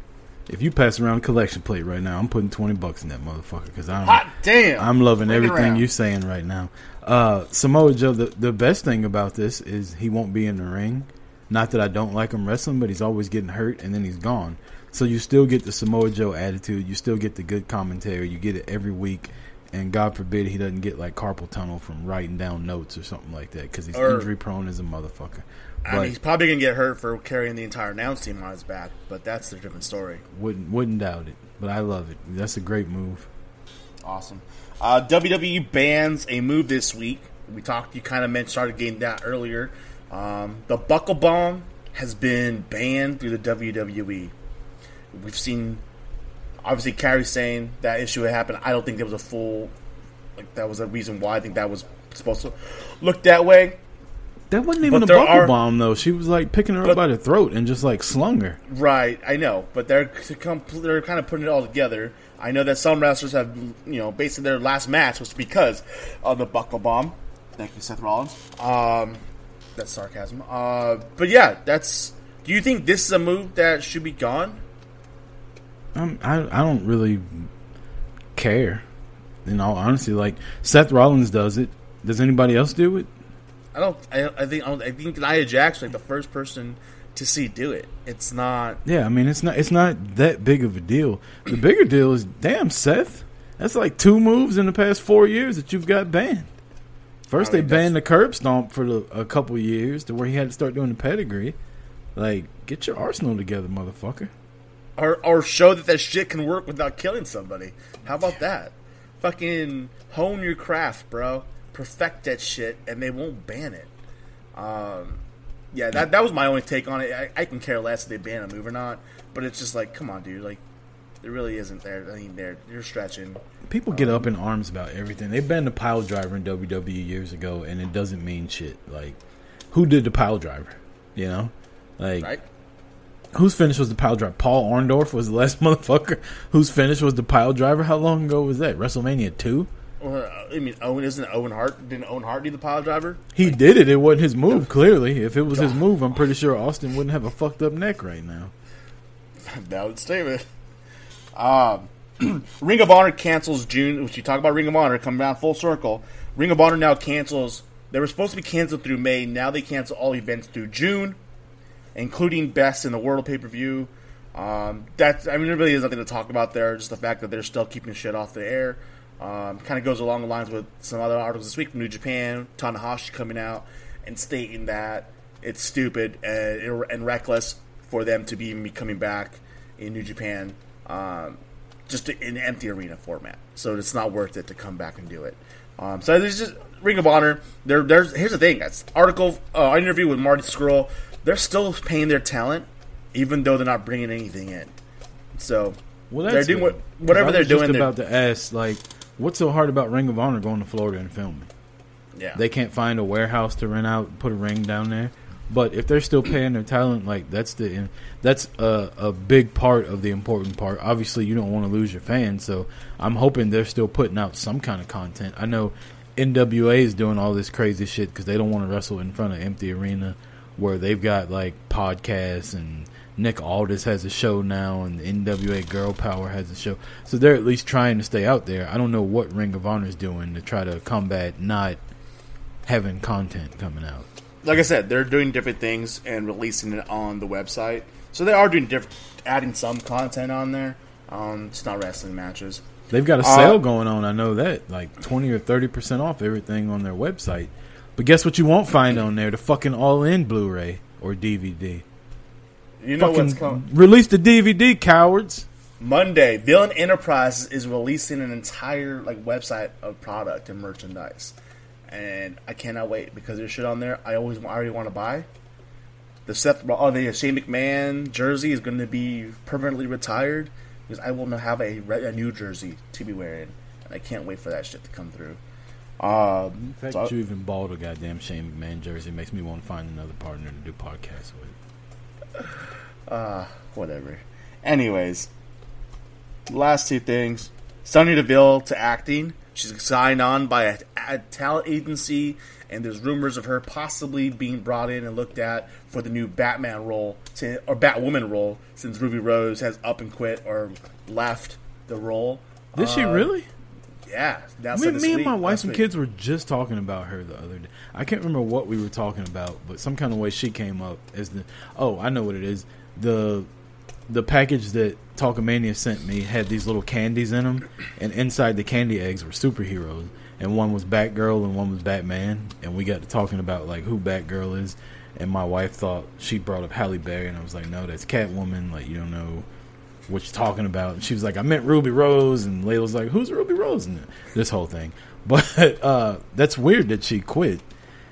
If you pass around a collection plate right now, I'm putting twenty bucks in that motherfucker because I'm Hot damn! I'm loving Bring everything you're saying right now. Uh, Samoa Joe, the the best thing about this is he won't be in the ring. Not that I don't like him wrestling, but he's always getting hurt and then he's gone. So you still get the Samoa Joe attitude. You still get the good commentary. You get it every week. And God forbid he doesn't get like carpal tunnel from writing down notes or something like that because he's Or- injury prone as a motherfucker. I But mean, he's probably gonna get hurt for carrying the entire announce team on his back, but that's a different story. wouldn't wouldn't doubt it. But I love it. That's a great move. Awesome. Uh, WWE bans a move this week. We talked. You kind of mentioned started getting that earlier. Um, the buckle bomb has been banned through the WWE. We've seen, obviously, Kairi Sane that issue had happened. I don't think there was a full, like that was a reason why I think that was supposed to look that way. That wasn't even But a buckle are- bomb though. She was like picking her But- up by the throat and just like slung her. Right, I know, but they're they're kind of putting it all together. I know that some wrestlers have, you know, basically their last match was because of the buckle bomb. Thank you, Seth Rollins. Um, that's sarcasm. Uh, but yeah, that's. Do you think this is a move that should be gone? Um, I I don't really care. In all honesty, like Seth Rollins does it. Does anybody else do it? I don't. I, I think. I, don't, I think Nia Jax like the first person to see do it. It's not. Yeah, I mean it's not it's not that big of a deal. The bigger deal is damn Seth. That's like two moves in the past four years that you've got banned. First I they mean, that's- banned the curb stomp for the, a couple years to where he had to start doing the pedigree. Like, get your arsenal together, motherfucker. Or or show that that shit can work without killing somebody. How about that? Fucking hone your craft, bro. Perfect that shit, and they won't ban it. Um, yeah, that that was my only take on it. I, I can care less if they ban a move or not, but it's just like, come on, dude. Like, it really isn't there. I mean, there you're stretching. People get up in arms about everything. They banned the pile driver in WWE years ago, and it doesn't mean shit. Like, who did the pile driver? You know, like Right? Whose finish was the pile driver? Paul Orndorff was the last motherfucker whose finish was the pile driver. How long ago was that? WrestleMania two. Or, uh, I mean, Owen isn't Owen Hart? Didn't Owen Hart do the pile driver? He did it. It wasn't his move. Clearly, if it was his move, I'm pretty sure Austin wouldn't have a fucked up neck right now. Valid statement. Um, Ring of Honor cancels June. Which you talk about Ring of Honor coming down full circle. Ring of Honor now cancels. They were supposed to be canceled through May. Now they cancel all events through June, including Best in the World pay per view. Um, that's I mean, there really is nothing to talk about there. Just the fact that they're still keeping shit off the air. Um, kind of goes along the lines with some other articles this week from New Japan. Tanahashi coming out and stating that it's stupid and, and reckless for them to be coming back in New Japan, um, just in an empty arena format. So it's not worth it to come back and do it. Um, so there's just Ring of Honor. There, there's here's the thing, That's Article, uh, interview with Marty Scurll. They're still paying their talent, even though they're not bringing anything in. So Well, they're doing what, whatever they're was just doing. They're, about to ask, like, what's so hard about Ring of Honor going to Florida and filming? yeah, They can't find a warehouse to rent out, put a ring down there. But if they're still paying their talent, like that's the that's a, a big part of the important part. Obviously, you don't want to lose your fans, so I'm hoping they're still putting out some kind of content. I know NWA is doing all this crazy shit because they don't want to wrestle in front of empty arena, where they've got like podcasts and Nick Aldis has a show now, and NWA Girl Power has a show. So they're at least trying to stay out there. I don't know what Ring of Honor is doing to try to combat not having content coming out. like I said, they're doing different things and releasing it on the website. So they are doing different, adding some content on there. Um, it's not wrestling matches. They've got a Uh, sale going on. I know that, like twenty or thirty percent off everything on their website. But guess what? You won't find on there the fucking all-in Blu-ray or DVD. You know what's coming? release the DVD, cowards. Monday, Villain Enterprises is releasing an entire like website of product and merchandise, and I cannot wait because there's shit on there I always I already want to buy. The Seth, oh, the Shane McMahon jersey is going to be permanently retired because I will not have a, a new jersey to be wearing, and I can't wait for that shit to come through. Um, The fact so- that you even bought a goddamn Shane McMahon jersey makes me want to find another partner to do podcasts with. Uh, whatever. Anyways, last two things. Sonya Deville to acting. She's signed on by a, a talent agency, and there's rumors of her possibly being brought in and looked at for the new Batman role si- or Batwoman role, since Ruby Rose has up and quit or left the role. Did she Uh, really? Yeah, that's Me, me and my wife and kids were just talking about her the other day. I can't remember what we were talking about, but some kind of way she came up as the. Oh, I know what it is. The the package that Talkamania sent me had these little candies in them, and inside the candy eggs were superheroes, and one was Batgirl and one was Batman, and we got to talking about like who Batgirl is, and my wife thought she brought up Halle Berry, and I was like, no, that's Catwoman. Like you don't know what you're talking about. And she was like, I meant Ruby Rose. And Layla was like, who's Ruby Rose? And this whole thing. But uh, that's weird that she quit.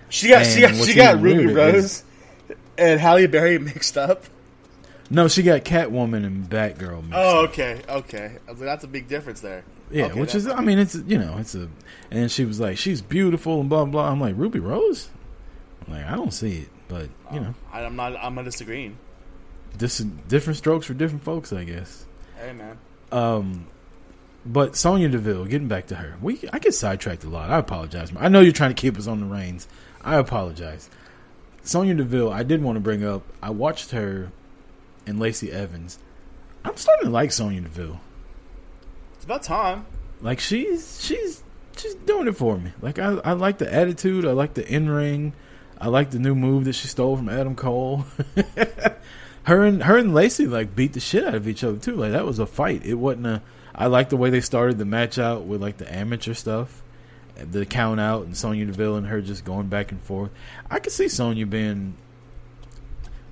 She got she got, she got Ruby Rose is- and Halle Berry mixed up. No, she got Catwoman and Batgirl. Mixed Oh, up. okay, okay. I was like, that's a big difference there. Yeah, Okay, which is, I mean, it's, you know, it's a. And she was like, she's beautiful and blah, blah. I'm like, Ruby Rose? I'm like, I don't see it. But, you know, I, I'm not. I'm not disagreeing. This different strokes for different folks, I guess. Hey, man. Um, but Sonya Deville, getting back to her, we I get sidetracked a lot. I apologize. I know you're trying to keep us on the reins. I apologize. Sonya Deville, I did want to bring up. I watched her and Lacey Evans. I'm starting to like Sonya Deville. It's about time. Like she's she's she's doing it for me. Like I I like the attitude. I like the in ring. I like the new move that she stole from Adam Cole. her and her and Lacey like beat the shit out of each other too. Like that was a fight. It wasn't a. I like the way they started the match out with like the amateur stuff, the count out, and Sonya Deville and her just going back and forth. I could see Sonya being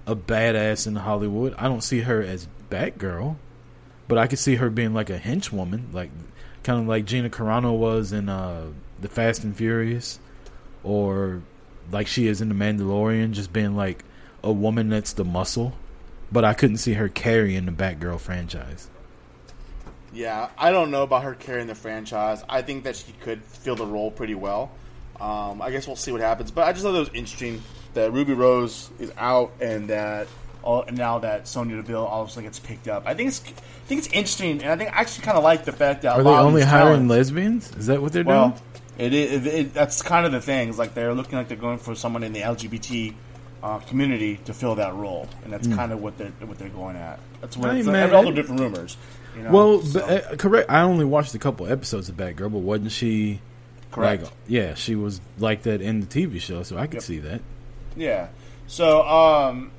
a badass in Hollywood. I don't see her as Batgirl, but I could see her being like a henchwoman, like kind of like Gina Carano was in uh, the Fast and Furious, or like she is in the Mandalorian, just being like a woman that's the muscle. But I couldn't see her carrying the Batgirl franchise. Yeah, I don't know about her carrying the franchise. I think that she could fill the role pretty well. Um, I guess we'll see what happens. But I just thought it was interesting that Ruby Rose is out and that all, and now that Sonya Deville obviously gets picked up. I think it's I think it's interesting, and I think I actually kind of like the fact that Are they only hiring talents- lesbians? Is that what they're Well, doing? it is. It, it, that's kind of the thing. It's like they're looking like they're going for someone in the LGBT uh, community to fill that role, and that's kind of what they're what they're going at. That's what. I it's, like, all the different rumors. You know? Well, So, but, uh, correct. I only watched a couple episodes of Batgirl, but wasn't she? correct. Like, yeah, she was like that in the TV show, so I could Yep. see that. Yeah. So, um,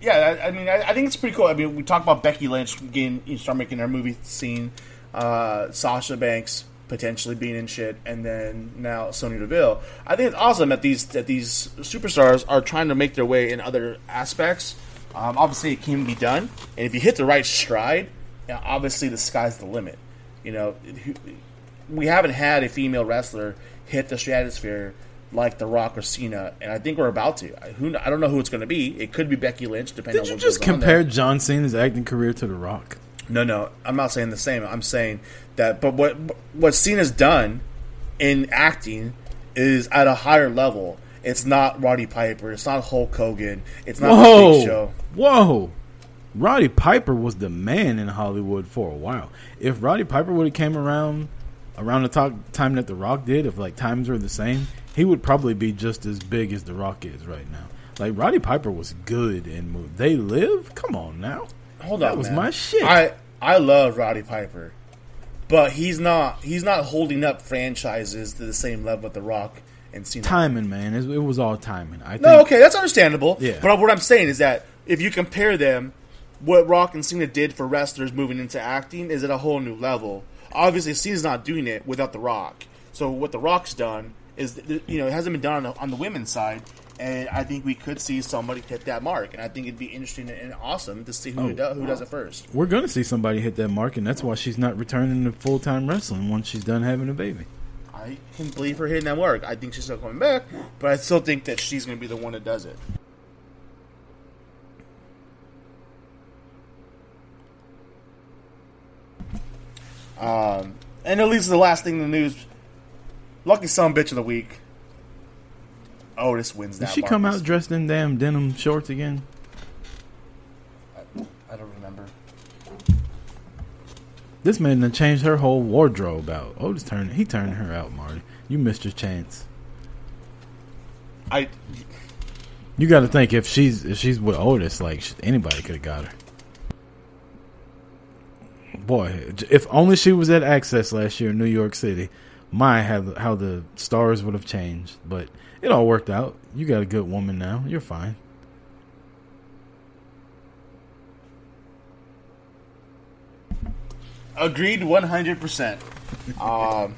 yeah, I, I mean, I, I think it's pretty cool. I mean, we talk about Becky Lynch getting, you know, start making her movie scene, uh, Sasha Banks potentially being in shit, and then now Sonya Deville. I think it's awesome that these that these superstars are trying to make their way in other aspects. Um, obviously, it can be done, and if you hit the right stride, obviously the sky's the limit. You know, we haven't had a female wrestler hit the stratosphere like The Rock or Cena, and I think we're about to. I, who, I don't know who it's going to be. It could be Becky Lynch, depending Did on you just compare. John Cena's acting career to The Rock? No, no, I'm not saying the same. I'm saying that, but what what Cena's done in acting is at a higher level. It's not Roddy Piper. It's not Hulk Hogan. It's not the Big Whoa, Show. whoa! Roddy Piper was the man in Hollywood for a while. If Roddy Piper would have came around around the time that The Rock did, if like times were the same, he would probably be just as big as The Rock is right now. Like Roddy Piper was good in movies. They live. Come on now. Hold That on, was man. my shit. I I love Roddy Piper, but he's not he's not holding up franchises to the same level with The Rock and Cena. Timing, man. It, it was all timing. I think. No, okay, that's understandable. Yeah. But what I'm saying is that if you compare them, what Rock and Cena did for wrestlers moving into acting is at a whole new level. Obviously, Cena's not doing it without The Rock. So what The Rock's done is, you know, it hasn't been done on the, on the women's side, and I think we could see somebody hit that mark. And I think it'd be interesting and awesome to see who, Oh. do, who does it first. We're going to see somebody hit that mark, and that's why she's not returning to full time wrestling once she's done having a baby. I can believe her hitting that mark. I think she's still coming back, but I still think that she's going to be the one that does it. Um, and at least the last thing in the news, lucky son bitch of the week. Oh, Otis wins Did that. she come out dressed in damn denim shorts again? I don't remember. This man done changed her whole wardrobe out. Oh, Otis turned he turned her out, Marty. You missed your chance. I You got to think if she's if she's with Otis, like anybody could have got her. Boy, if only she was at Access last year in New York City, my how the, how the stars would have changed. But it all worked out. You got a good woman now. You're fine. Agreed, one hundred percent. Um,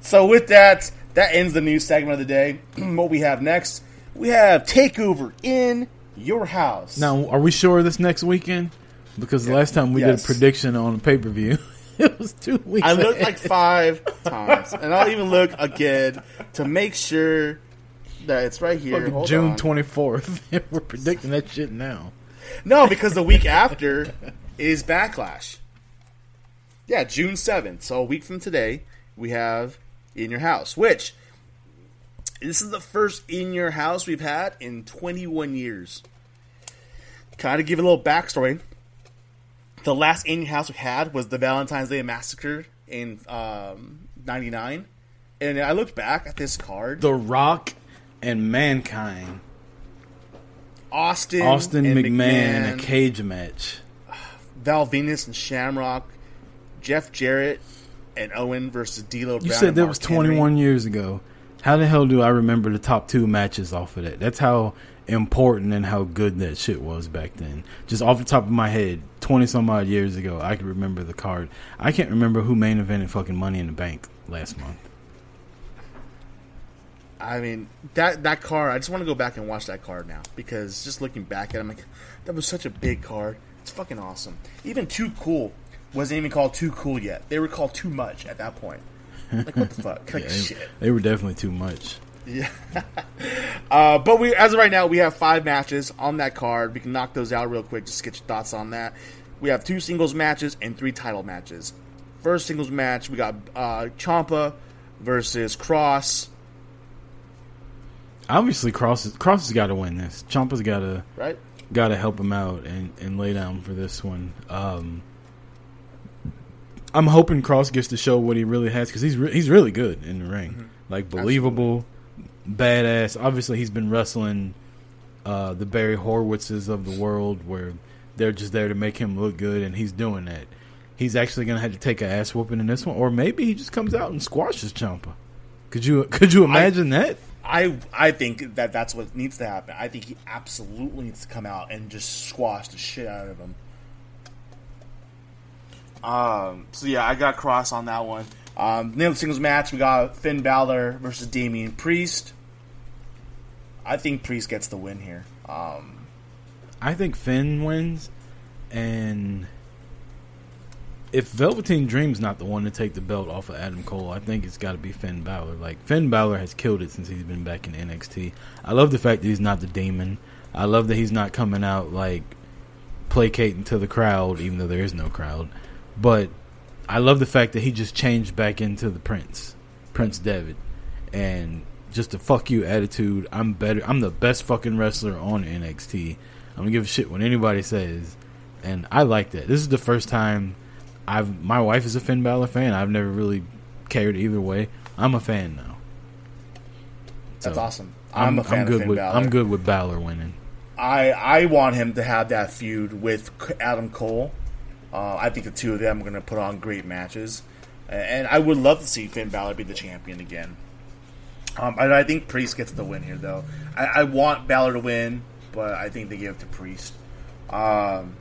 so with that, that ends the news segment of the day. what we have next, we have takeover in your house. Now, are we sure this next weekend? Because the last time we Yes. did a prediction on a pay per view, it was two weeks. I looked ahead. like five times, and I'll even look again to make sure that it's right here. June twenty fourth. We're predicting that shit now. No, because the week after is Backlash. Yeah, June 7th. So a week from today, we have In Your House, which this is the first In Your House we've had in 21 years. Kind of give a little backstory. The last In House we had was the Valentine's Day Massacre in um, 99. And I looked back at this card. The Rock and Mankind, Austin, Austin McMahon, McMahon, a cage match. Val Venis and Shamrock, Jeff Jarrett and Owen versus D'Lo. You Brown said and that was twenty one Henry. years ago. How the hell do I remember the top two matches off of that? That's how important and how good that shit was back then. Just off the top of my head, twenty some odd years ago, I can remember the card. I can't remember who main evented fucking Money in the Bank last month. I mean that that card. I just want to go back and watch that card now because just looking back at it, I'm like, that was such a big card. It's fucking awesome. Even Too Cool wasn't even called Too Cool yet. They were called Too Much at that point. Like what the fuck? Like Yeah, shit. they, they were definitely too much. Uh, but we, as of right now, we have five matches on that card. We can knock those out real quick. Just get your thoughts on that. We have two singles matches and three title matches. First singles match, we got uh, Ciampa versus Kross. Obviously, Kross Kross has got to win this. Ciampa's got to Right? got to help him out and, and lay down for this one. Um, I'm hoping Kross gets to show what he really has because he's re- he's really good in the ring, like believable, badass. Obviously, he's been wrestling uh, the Barry Horowitzes of the world, where they're just there to make him look good, and he's doing that. He's actually gonna have to take an ass whooping in this one, or maybe he just comes out and squashes Ciampa. Could you could you imagine that? I I think that that's what needs to happen. I think he absolutely needs to come out and just squash the shit out of him. Um. So yeah, I got Kross on that one. Um. The singles match. We got Finn Balor versus Damian Priest. I think Priest gets the win here. Um. I think Finn wins, and if Velveteen Dream's not the one to take the belt off of Adam Cole, I think it's got to be Finn Balor. Like Finn Balor has killed it since he's been back in NXT. I love the fact that he's not the demon. I love that he's not coming out like placating to the crowd, even though there is no crowd. But I love the fact that he just changed back into the Prince, Prince Devitt, and just a fuck you attitude. I'm better. I'm the best fucking wrestler on NXT. I'm gonna give a shit what anybody says, and I like that. This is the first time I've. My wife is a Finn Balor fan. I've never really cared either way. I'm a fan now. That's awesome. I'm, a fan good of Finn with. Balor. I'm good with Balor winning. I I want him to have that feud with Adam Cole. Uh, I think the two of them are going to put on great matches, and I would love to see Finn Balor be the champion again. Um, I, I think Priest gets the win here, though. I, I want Balor to win, but I think they give it to Priest. Um,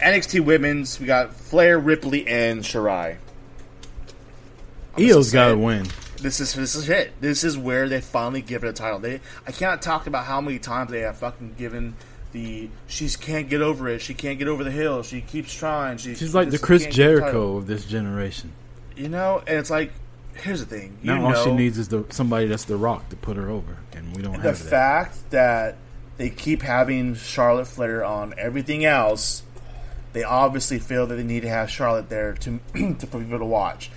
NXT Women's, we got Flair, Ripley, and Shirai. Io's got to win. This is this is it. This is where they finally give it a title. They I cannot talk about how many times they have fucking given the she can't get over it. She can't get over the hill. She keeps trying. She, She's like the Chris can't the. Jericho of this generation. You know, and it's like here's the thing. You Now know, all she needs is the somebody that's the Rock to put her over, and we don't the have that. fact that they keep having Charlotte Flair on everything else. They obviously feel that they need to have Charlotte there to to for people to watch.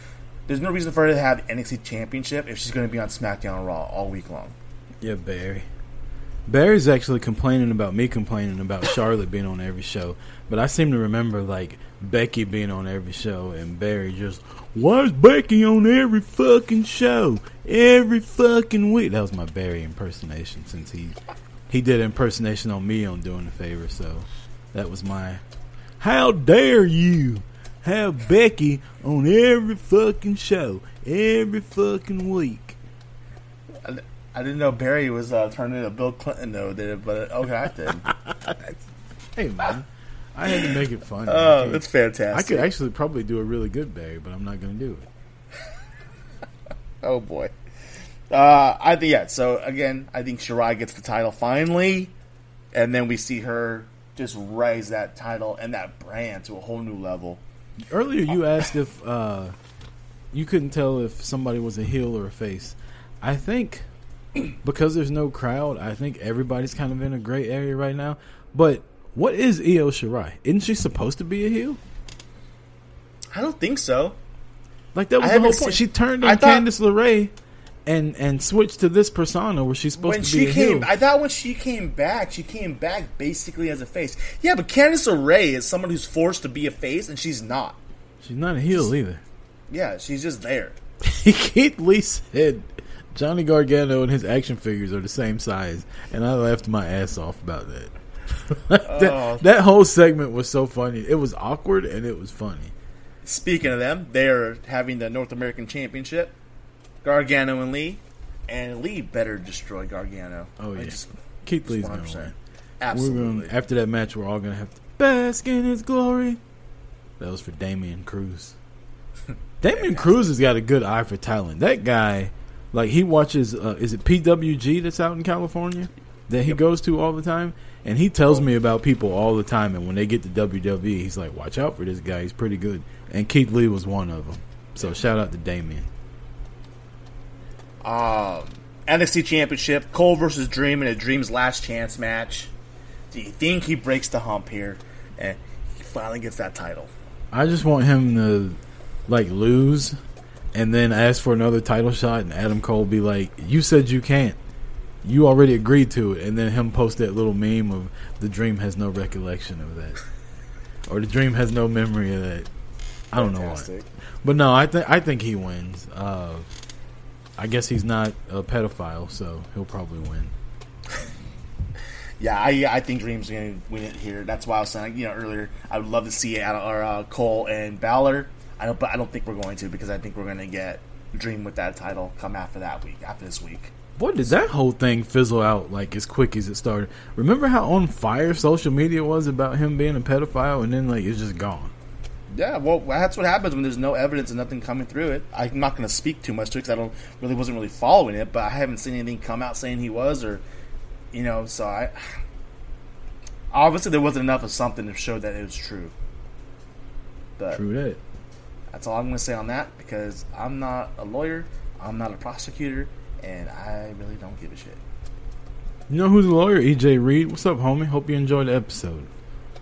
There's no reason for her to have the NXT Championship if she's going to be on SmackDown Raw all week long. Yeah, Barry. Barry's actually complaining about me complaining about Charlotte being on every show, but I seem to remember like Becky being on every show and Barry just why is Becky on every fucking show every fucking week? That was my Barry impersonation since he he did impersonation on me on doing a favor, so that was my how dare you have Becky on every fucking show every fucking week. I, didn't know Barry was uh, turning into Bill Clinton though, did it? But okay, I did. Hey man, I had to make it fun. oh, man. that's fantastic! I could actually probably do a really good Barry, but I'm not going to do it. Oh boy. Uh, I think yeah. So again, I think Shirai gets the title finally, and then we see her just raise that title and that brand to a whole new level. Earlier, you asked if uh, you couldn't tell if somebody was a heel or a face. I think because there's no crowd, I think everybody's kind of in a gray area right now. But what is Io Shirai? Isn't she supposed to be a heel? I don't think so. Like that I was the haven't whole seen- point. She turned I on thought- Candice LeRae and and switched to this persona where she's supposed when to she be a came, heel. I thought when she came back, she came back basically as a face. Yeah, but Candice LeRae is someone who's forced to be a face, and she's not. she's not a heel either. Yeah, she's just there. Keith Lee said Johnny Gargano and his action figures are the same size, and I laughed my ass off about that. that, Oh. that whole segment was so funny. It was awkward and it was funny. Speaking of them, they're having the North American Championship. Gargano and Lee, and Lee better destroy Gargano. Oh I yeah, just- Keith Lee's gonna win. We're Absolutely. gonna after that match, we're all gonna have to bask in his glory. That was for Damian Cruz. Damian Cruz has got a good eye for talent. That guy, like he watches, uh, is it PWG that's out in California that he goes to all the time, and he tells me about people all the time. And when they get to WWE, he's like, "Watch out for this guy. He's pretty good." And Keith Lee was one of them. So shout out to Damien. Um, NXT Championship, Cole versus Dream in a Dream's last chance match. Do you think he breaks the hump here and he finally gets that title? I just want him to like lose and then ask for another title shot and Adam Cole be like, You said you can't. You already agreed to it and then him post that little meme of the dream has no recollection of that. or the dream has no memory of that. I don't know Fantastic. why. But no, I think I think he wins. Uh, I guess he's not a pedophile, so he'll probably win. Yeah, I I think Dream's going to win it here. That's why I was saying, you know, earlier I would love to see it or, uh, Cole and Balor. I don't, but I don't think we're going to because I think we're going to get Dream with that title come after that week, after this week. Boy, did that whole thing fizzle out like as quick as it started. Remember how on fire social media was about him being a pedophile, and then like it's just gone. Yeah, well, that's what happens when there's no evidence and nothing coming through it. I'm not going to speak too much to it because I don't really wasn't really following it, but I haven't seen anything come out saying he was or, you know. So I obviously there wasn't enough of something to show that it was true. But True that. That's all I'm going to say on that because I'm not a lawyer, I'm not a prosecutor, and I really don't give a shit. You know who's a lawyer? EJ Reed. What's up, homie? Hope you enjoyed the episode.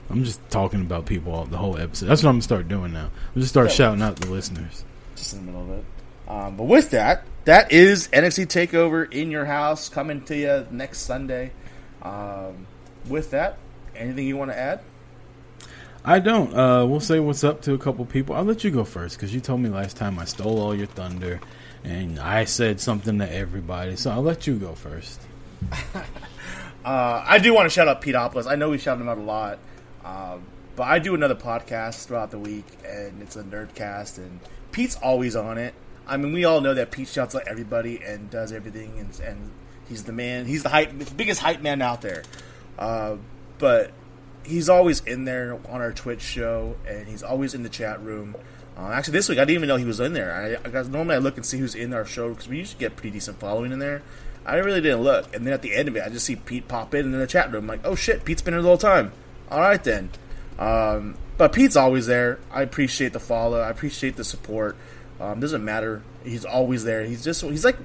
I'm just talking about people all, the whole episode. That's what I'm gonna start doing now. I'm just start Yeah. shouting out the listeners. just in the middle of it. Um, but with that, that is NXT Takeover in your house coming to you next Sunday. Um, with that, anything you want to add? I don't. Uh, we'll say what's up to a couple people. I'll let you go first because you told me last time I stole all your thunder, and I said something to everybody. So I'll let you go first. Uh, I do want to shout out Pete Opolis. I know we shout him out a lot, um, but I do another podcast throughout the week, and it's a Nerdcast, and Pete's always on it. I mean, we all know that Pete shouts out everybody and does everything, and, and he's the man. He's the hype, biggest hype man out there. Uh, but he's always in there on our Twitch show, and he's always in the chat room. Uh, actually, this week I didn't even know he was in there. I, I normally I look and see who's in our show because we to get pretty decent following in there. I really didn't look, and then at the end of it, I just see Pete pop in in the chat room. I'm like, oh shit, Pete's been here the whole time. All right then. Um, but Pete's always there. I appreciate the follow. I appreciate the support. Um, doesn't matter. He's always there. He's just he's like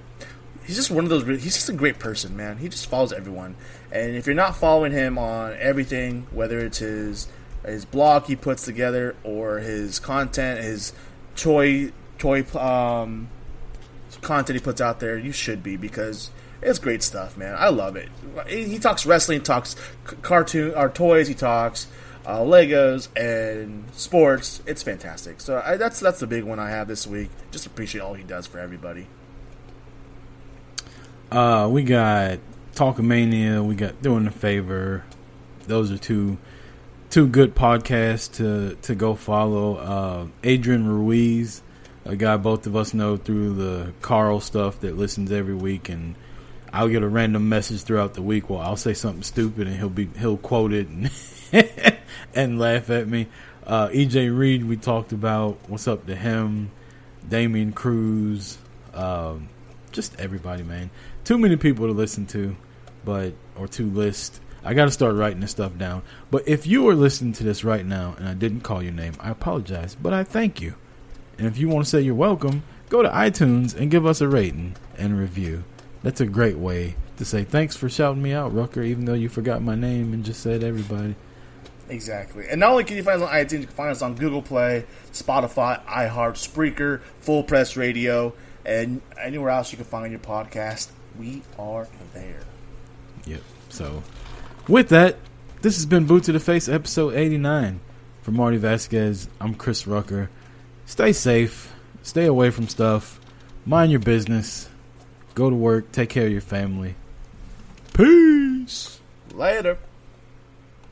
he's just one of those. He's just a great person, man. He just follows everyone. And if you're not following him on everything, whether it's his his blog he puts together or his content, his toy toy um, content he puts out there, you should be because it's great stuff, man. I love it. He talks wrestling, talks cartoon or toys. He talks uh, Legos and sports. It's fantastic. So I, that's that's the big one I have this week. Just appreciate all he does for everybody. Uh, we got Talkamania. We got Doing the Favor. Those are two two good podcasts to to go follow. Uh, Adrian Ruiz, a guy both of us know through the Carl stuff that listens every week, and I'll get a random message throughout the week. Well, I'll say something stupid, and he'll be he'll quote it and and laugh at me. Uh, EJ Reed, we talked about. What's up to him? Damian Cruz. Um, just everybody, man. Too many people to listen to, but or to list. I got to start writing this stuff down. But if you are listening to this right now and I didn't call your name, I apologize, but I thank you. And if you want to say you're welcome, go to iTunes and give us a rating and review. That's a great way to say thanks for shouting me out, Rucker, even though you forgot my name and just said everybody. Exactly. And not only can you find us on iTunes, you can find us on Google Play, Spotify, iHeart, Spreaker, Full Press Radio, and anywhere else you can find your podcast. We are there. Yep. So, with that, this has been Boot 2 The Face, episode 89. For Marty Vasquez, I'm Chris Rucker. Stay safe, stay away from stuff, mind your business, go to work, take care of your family. Peace. Later.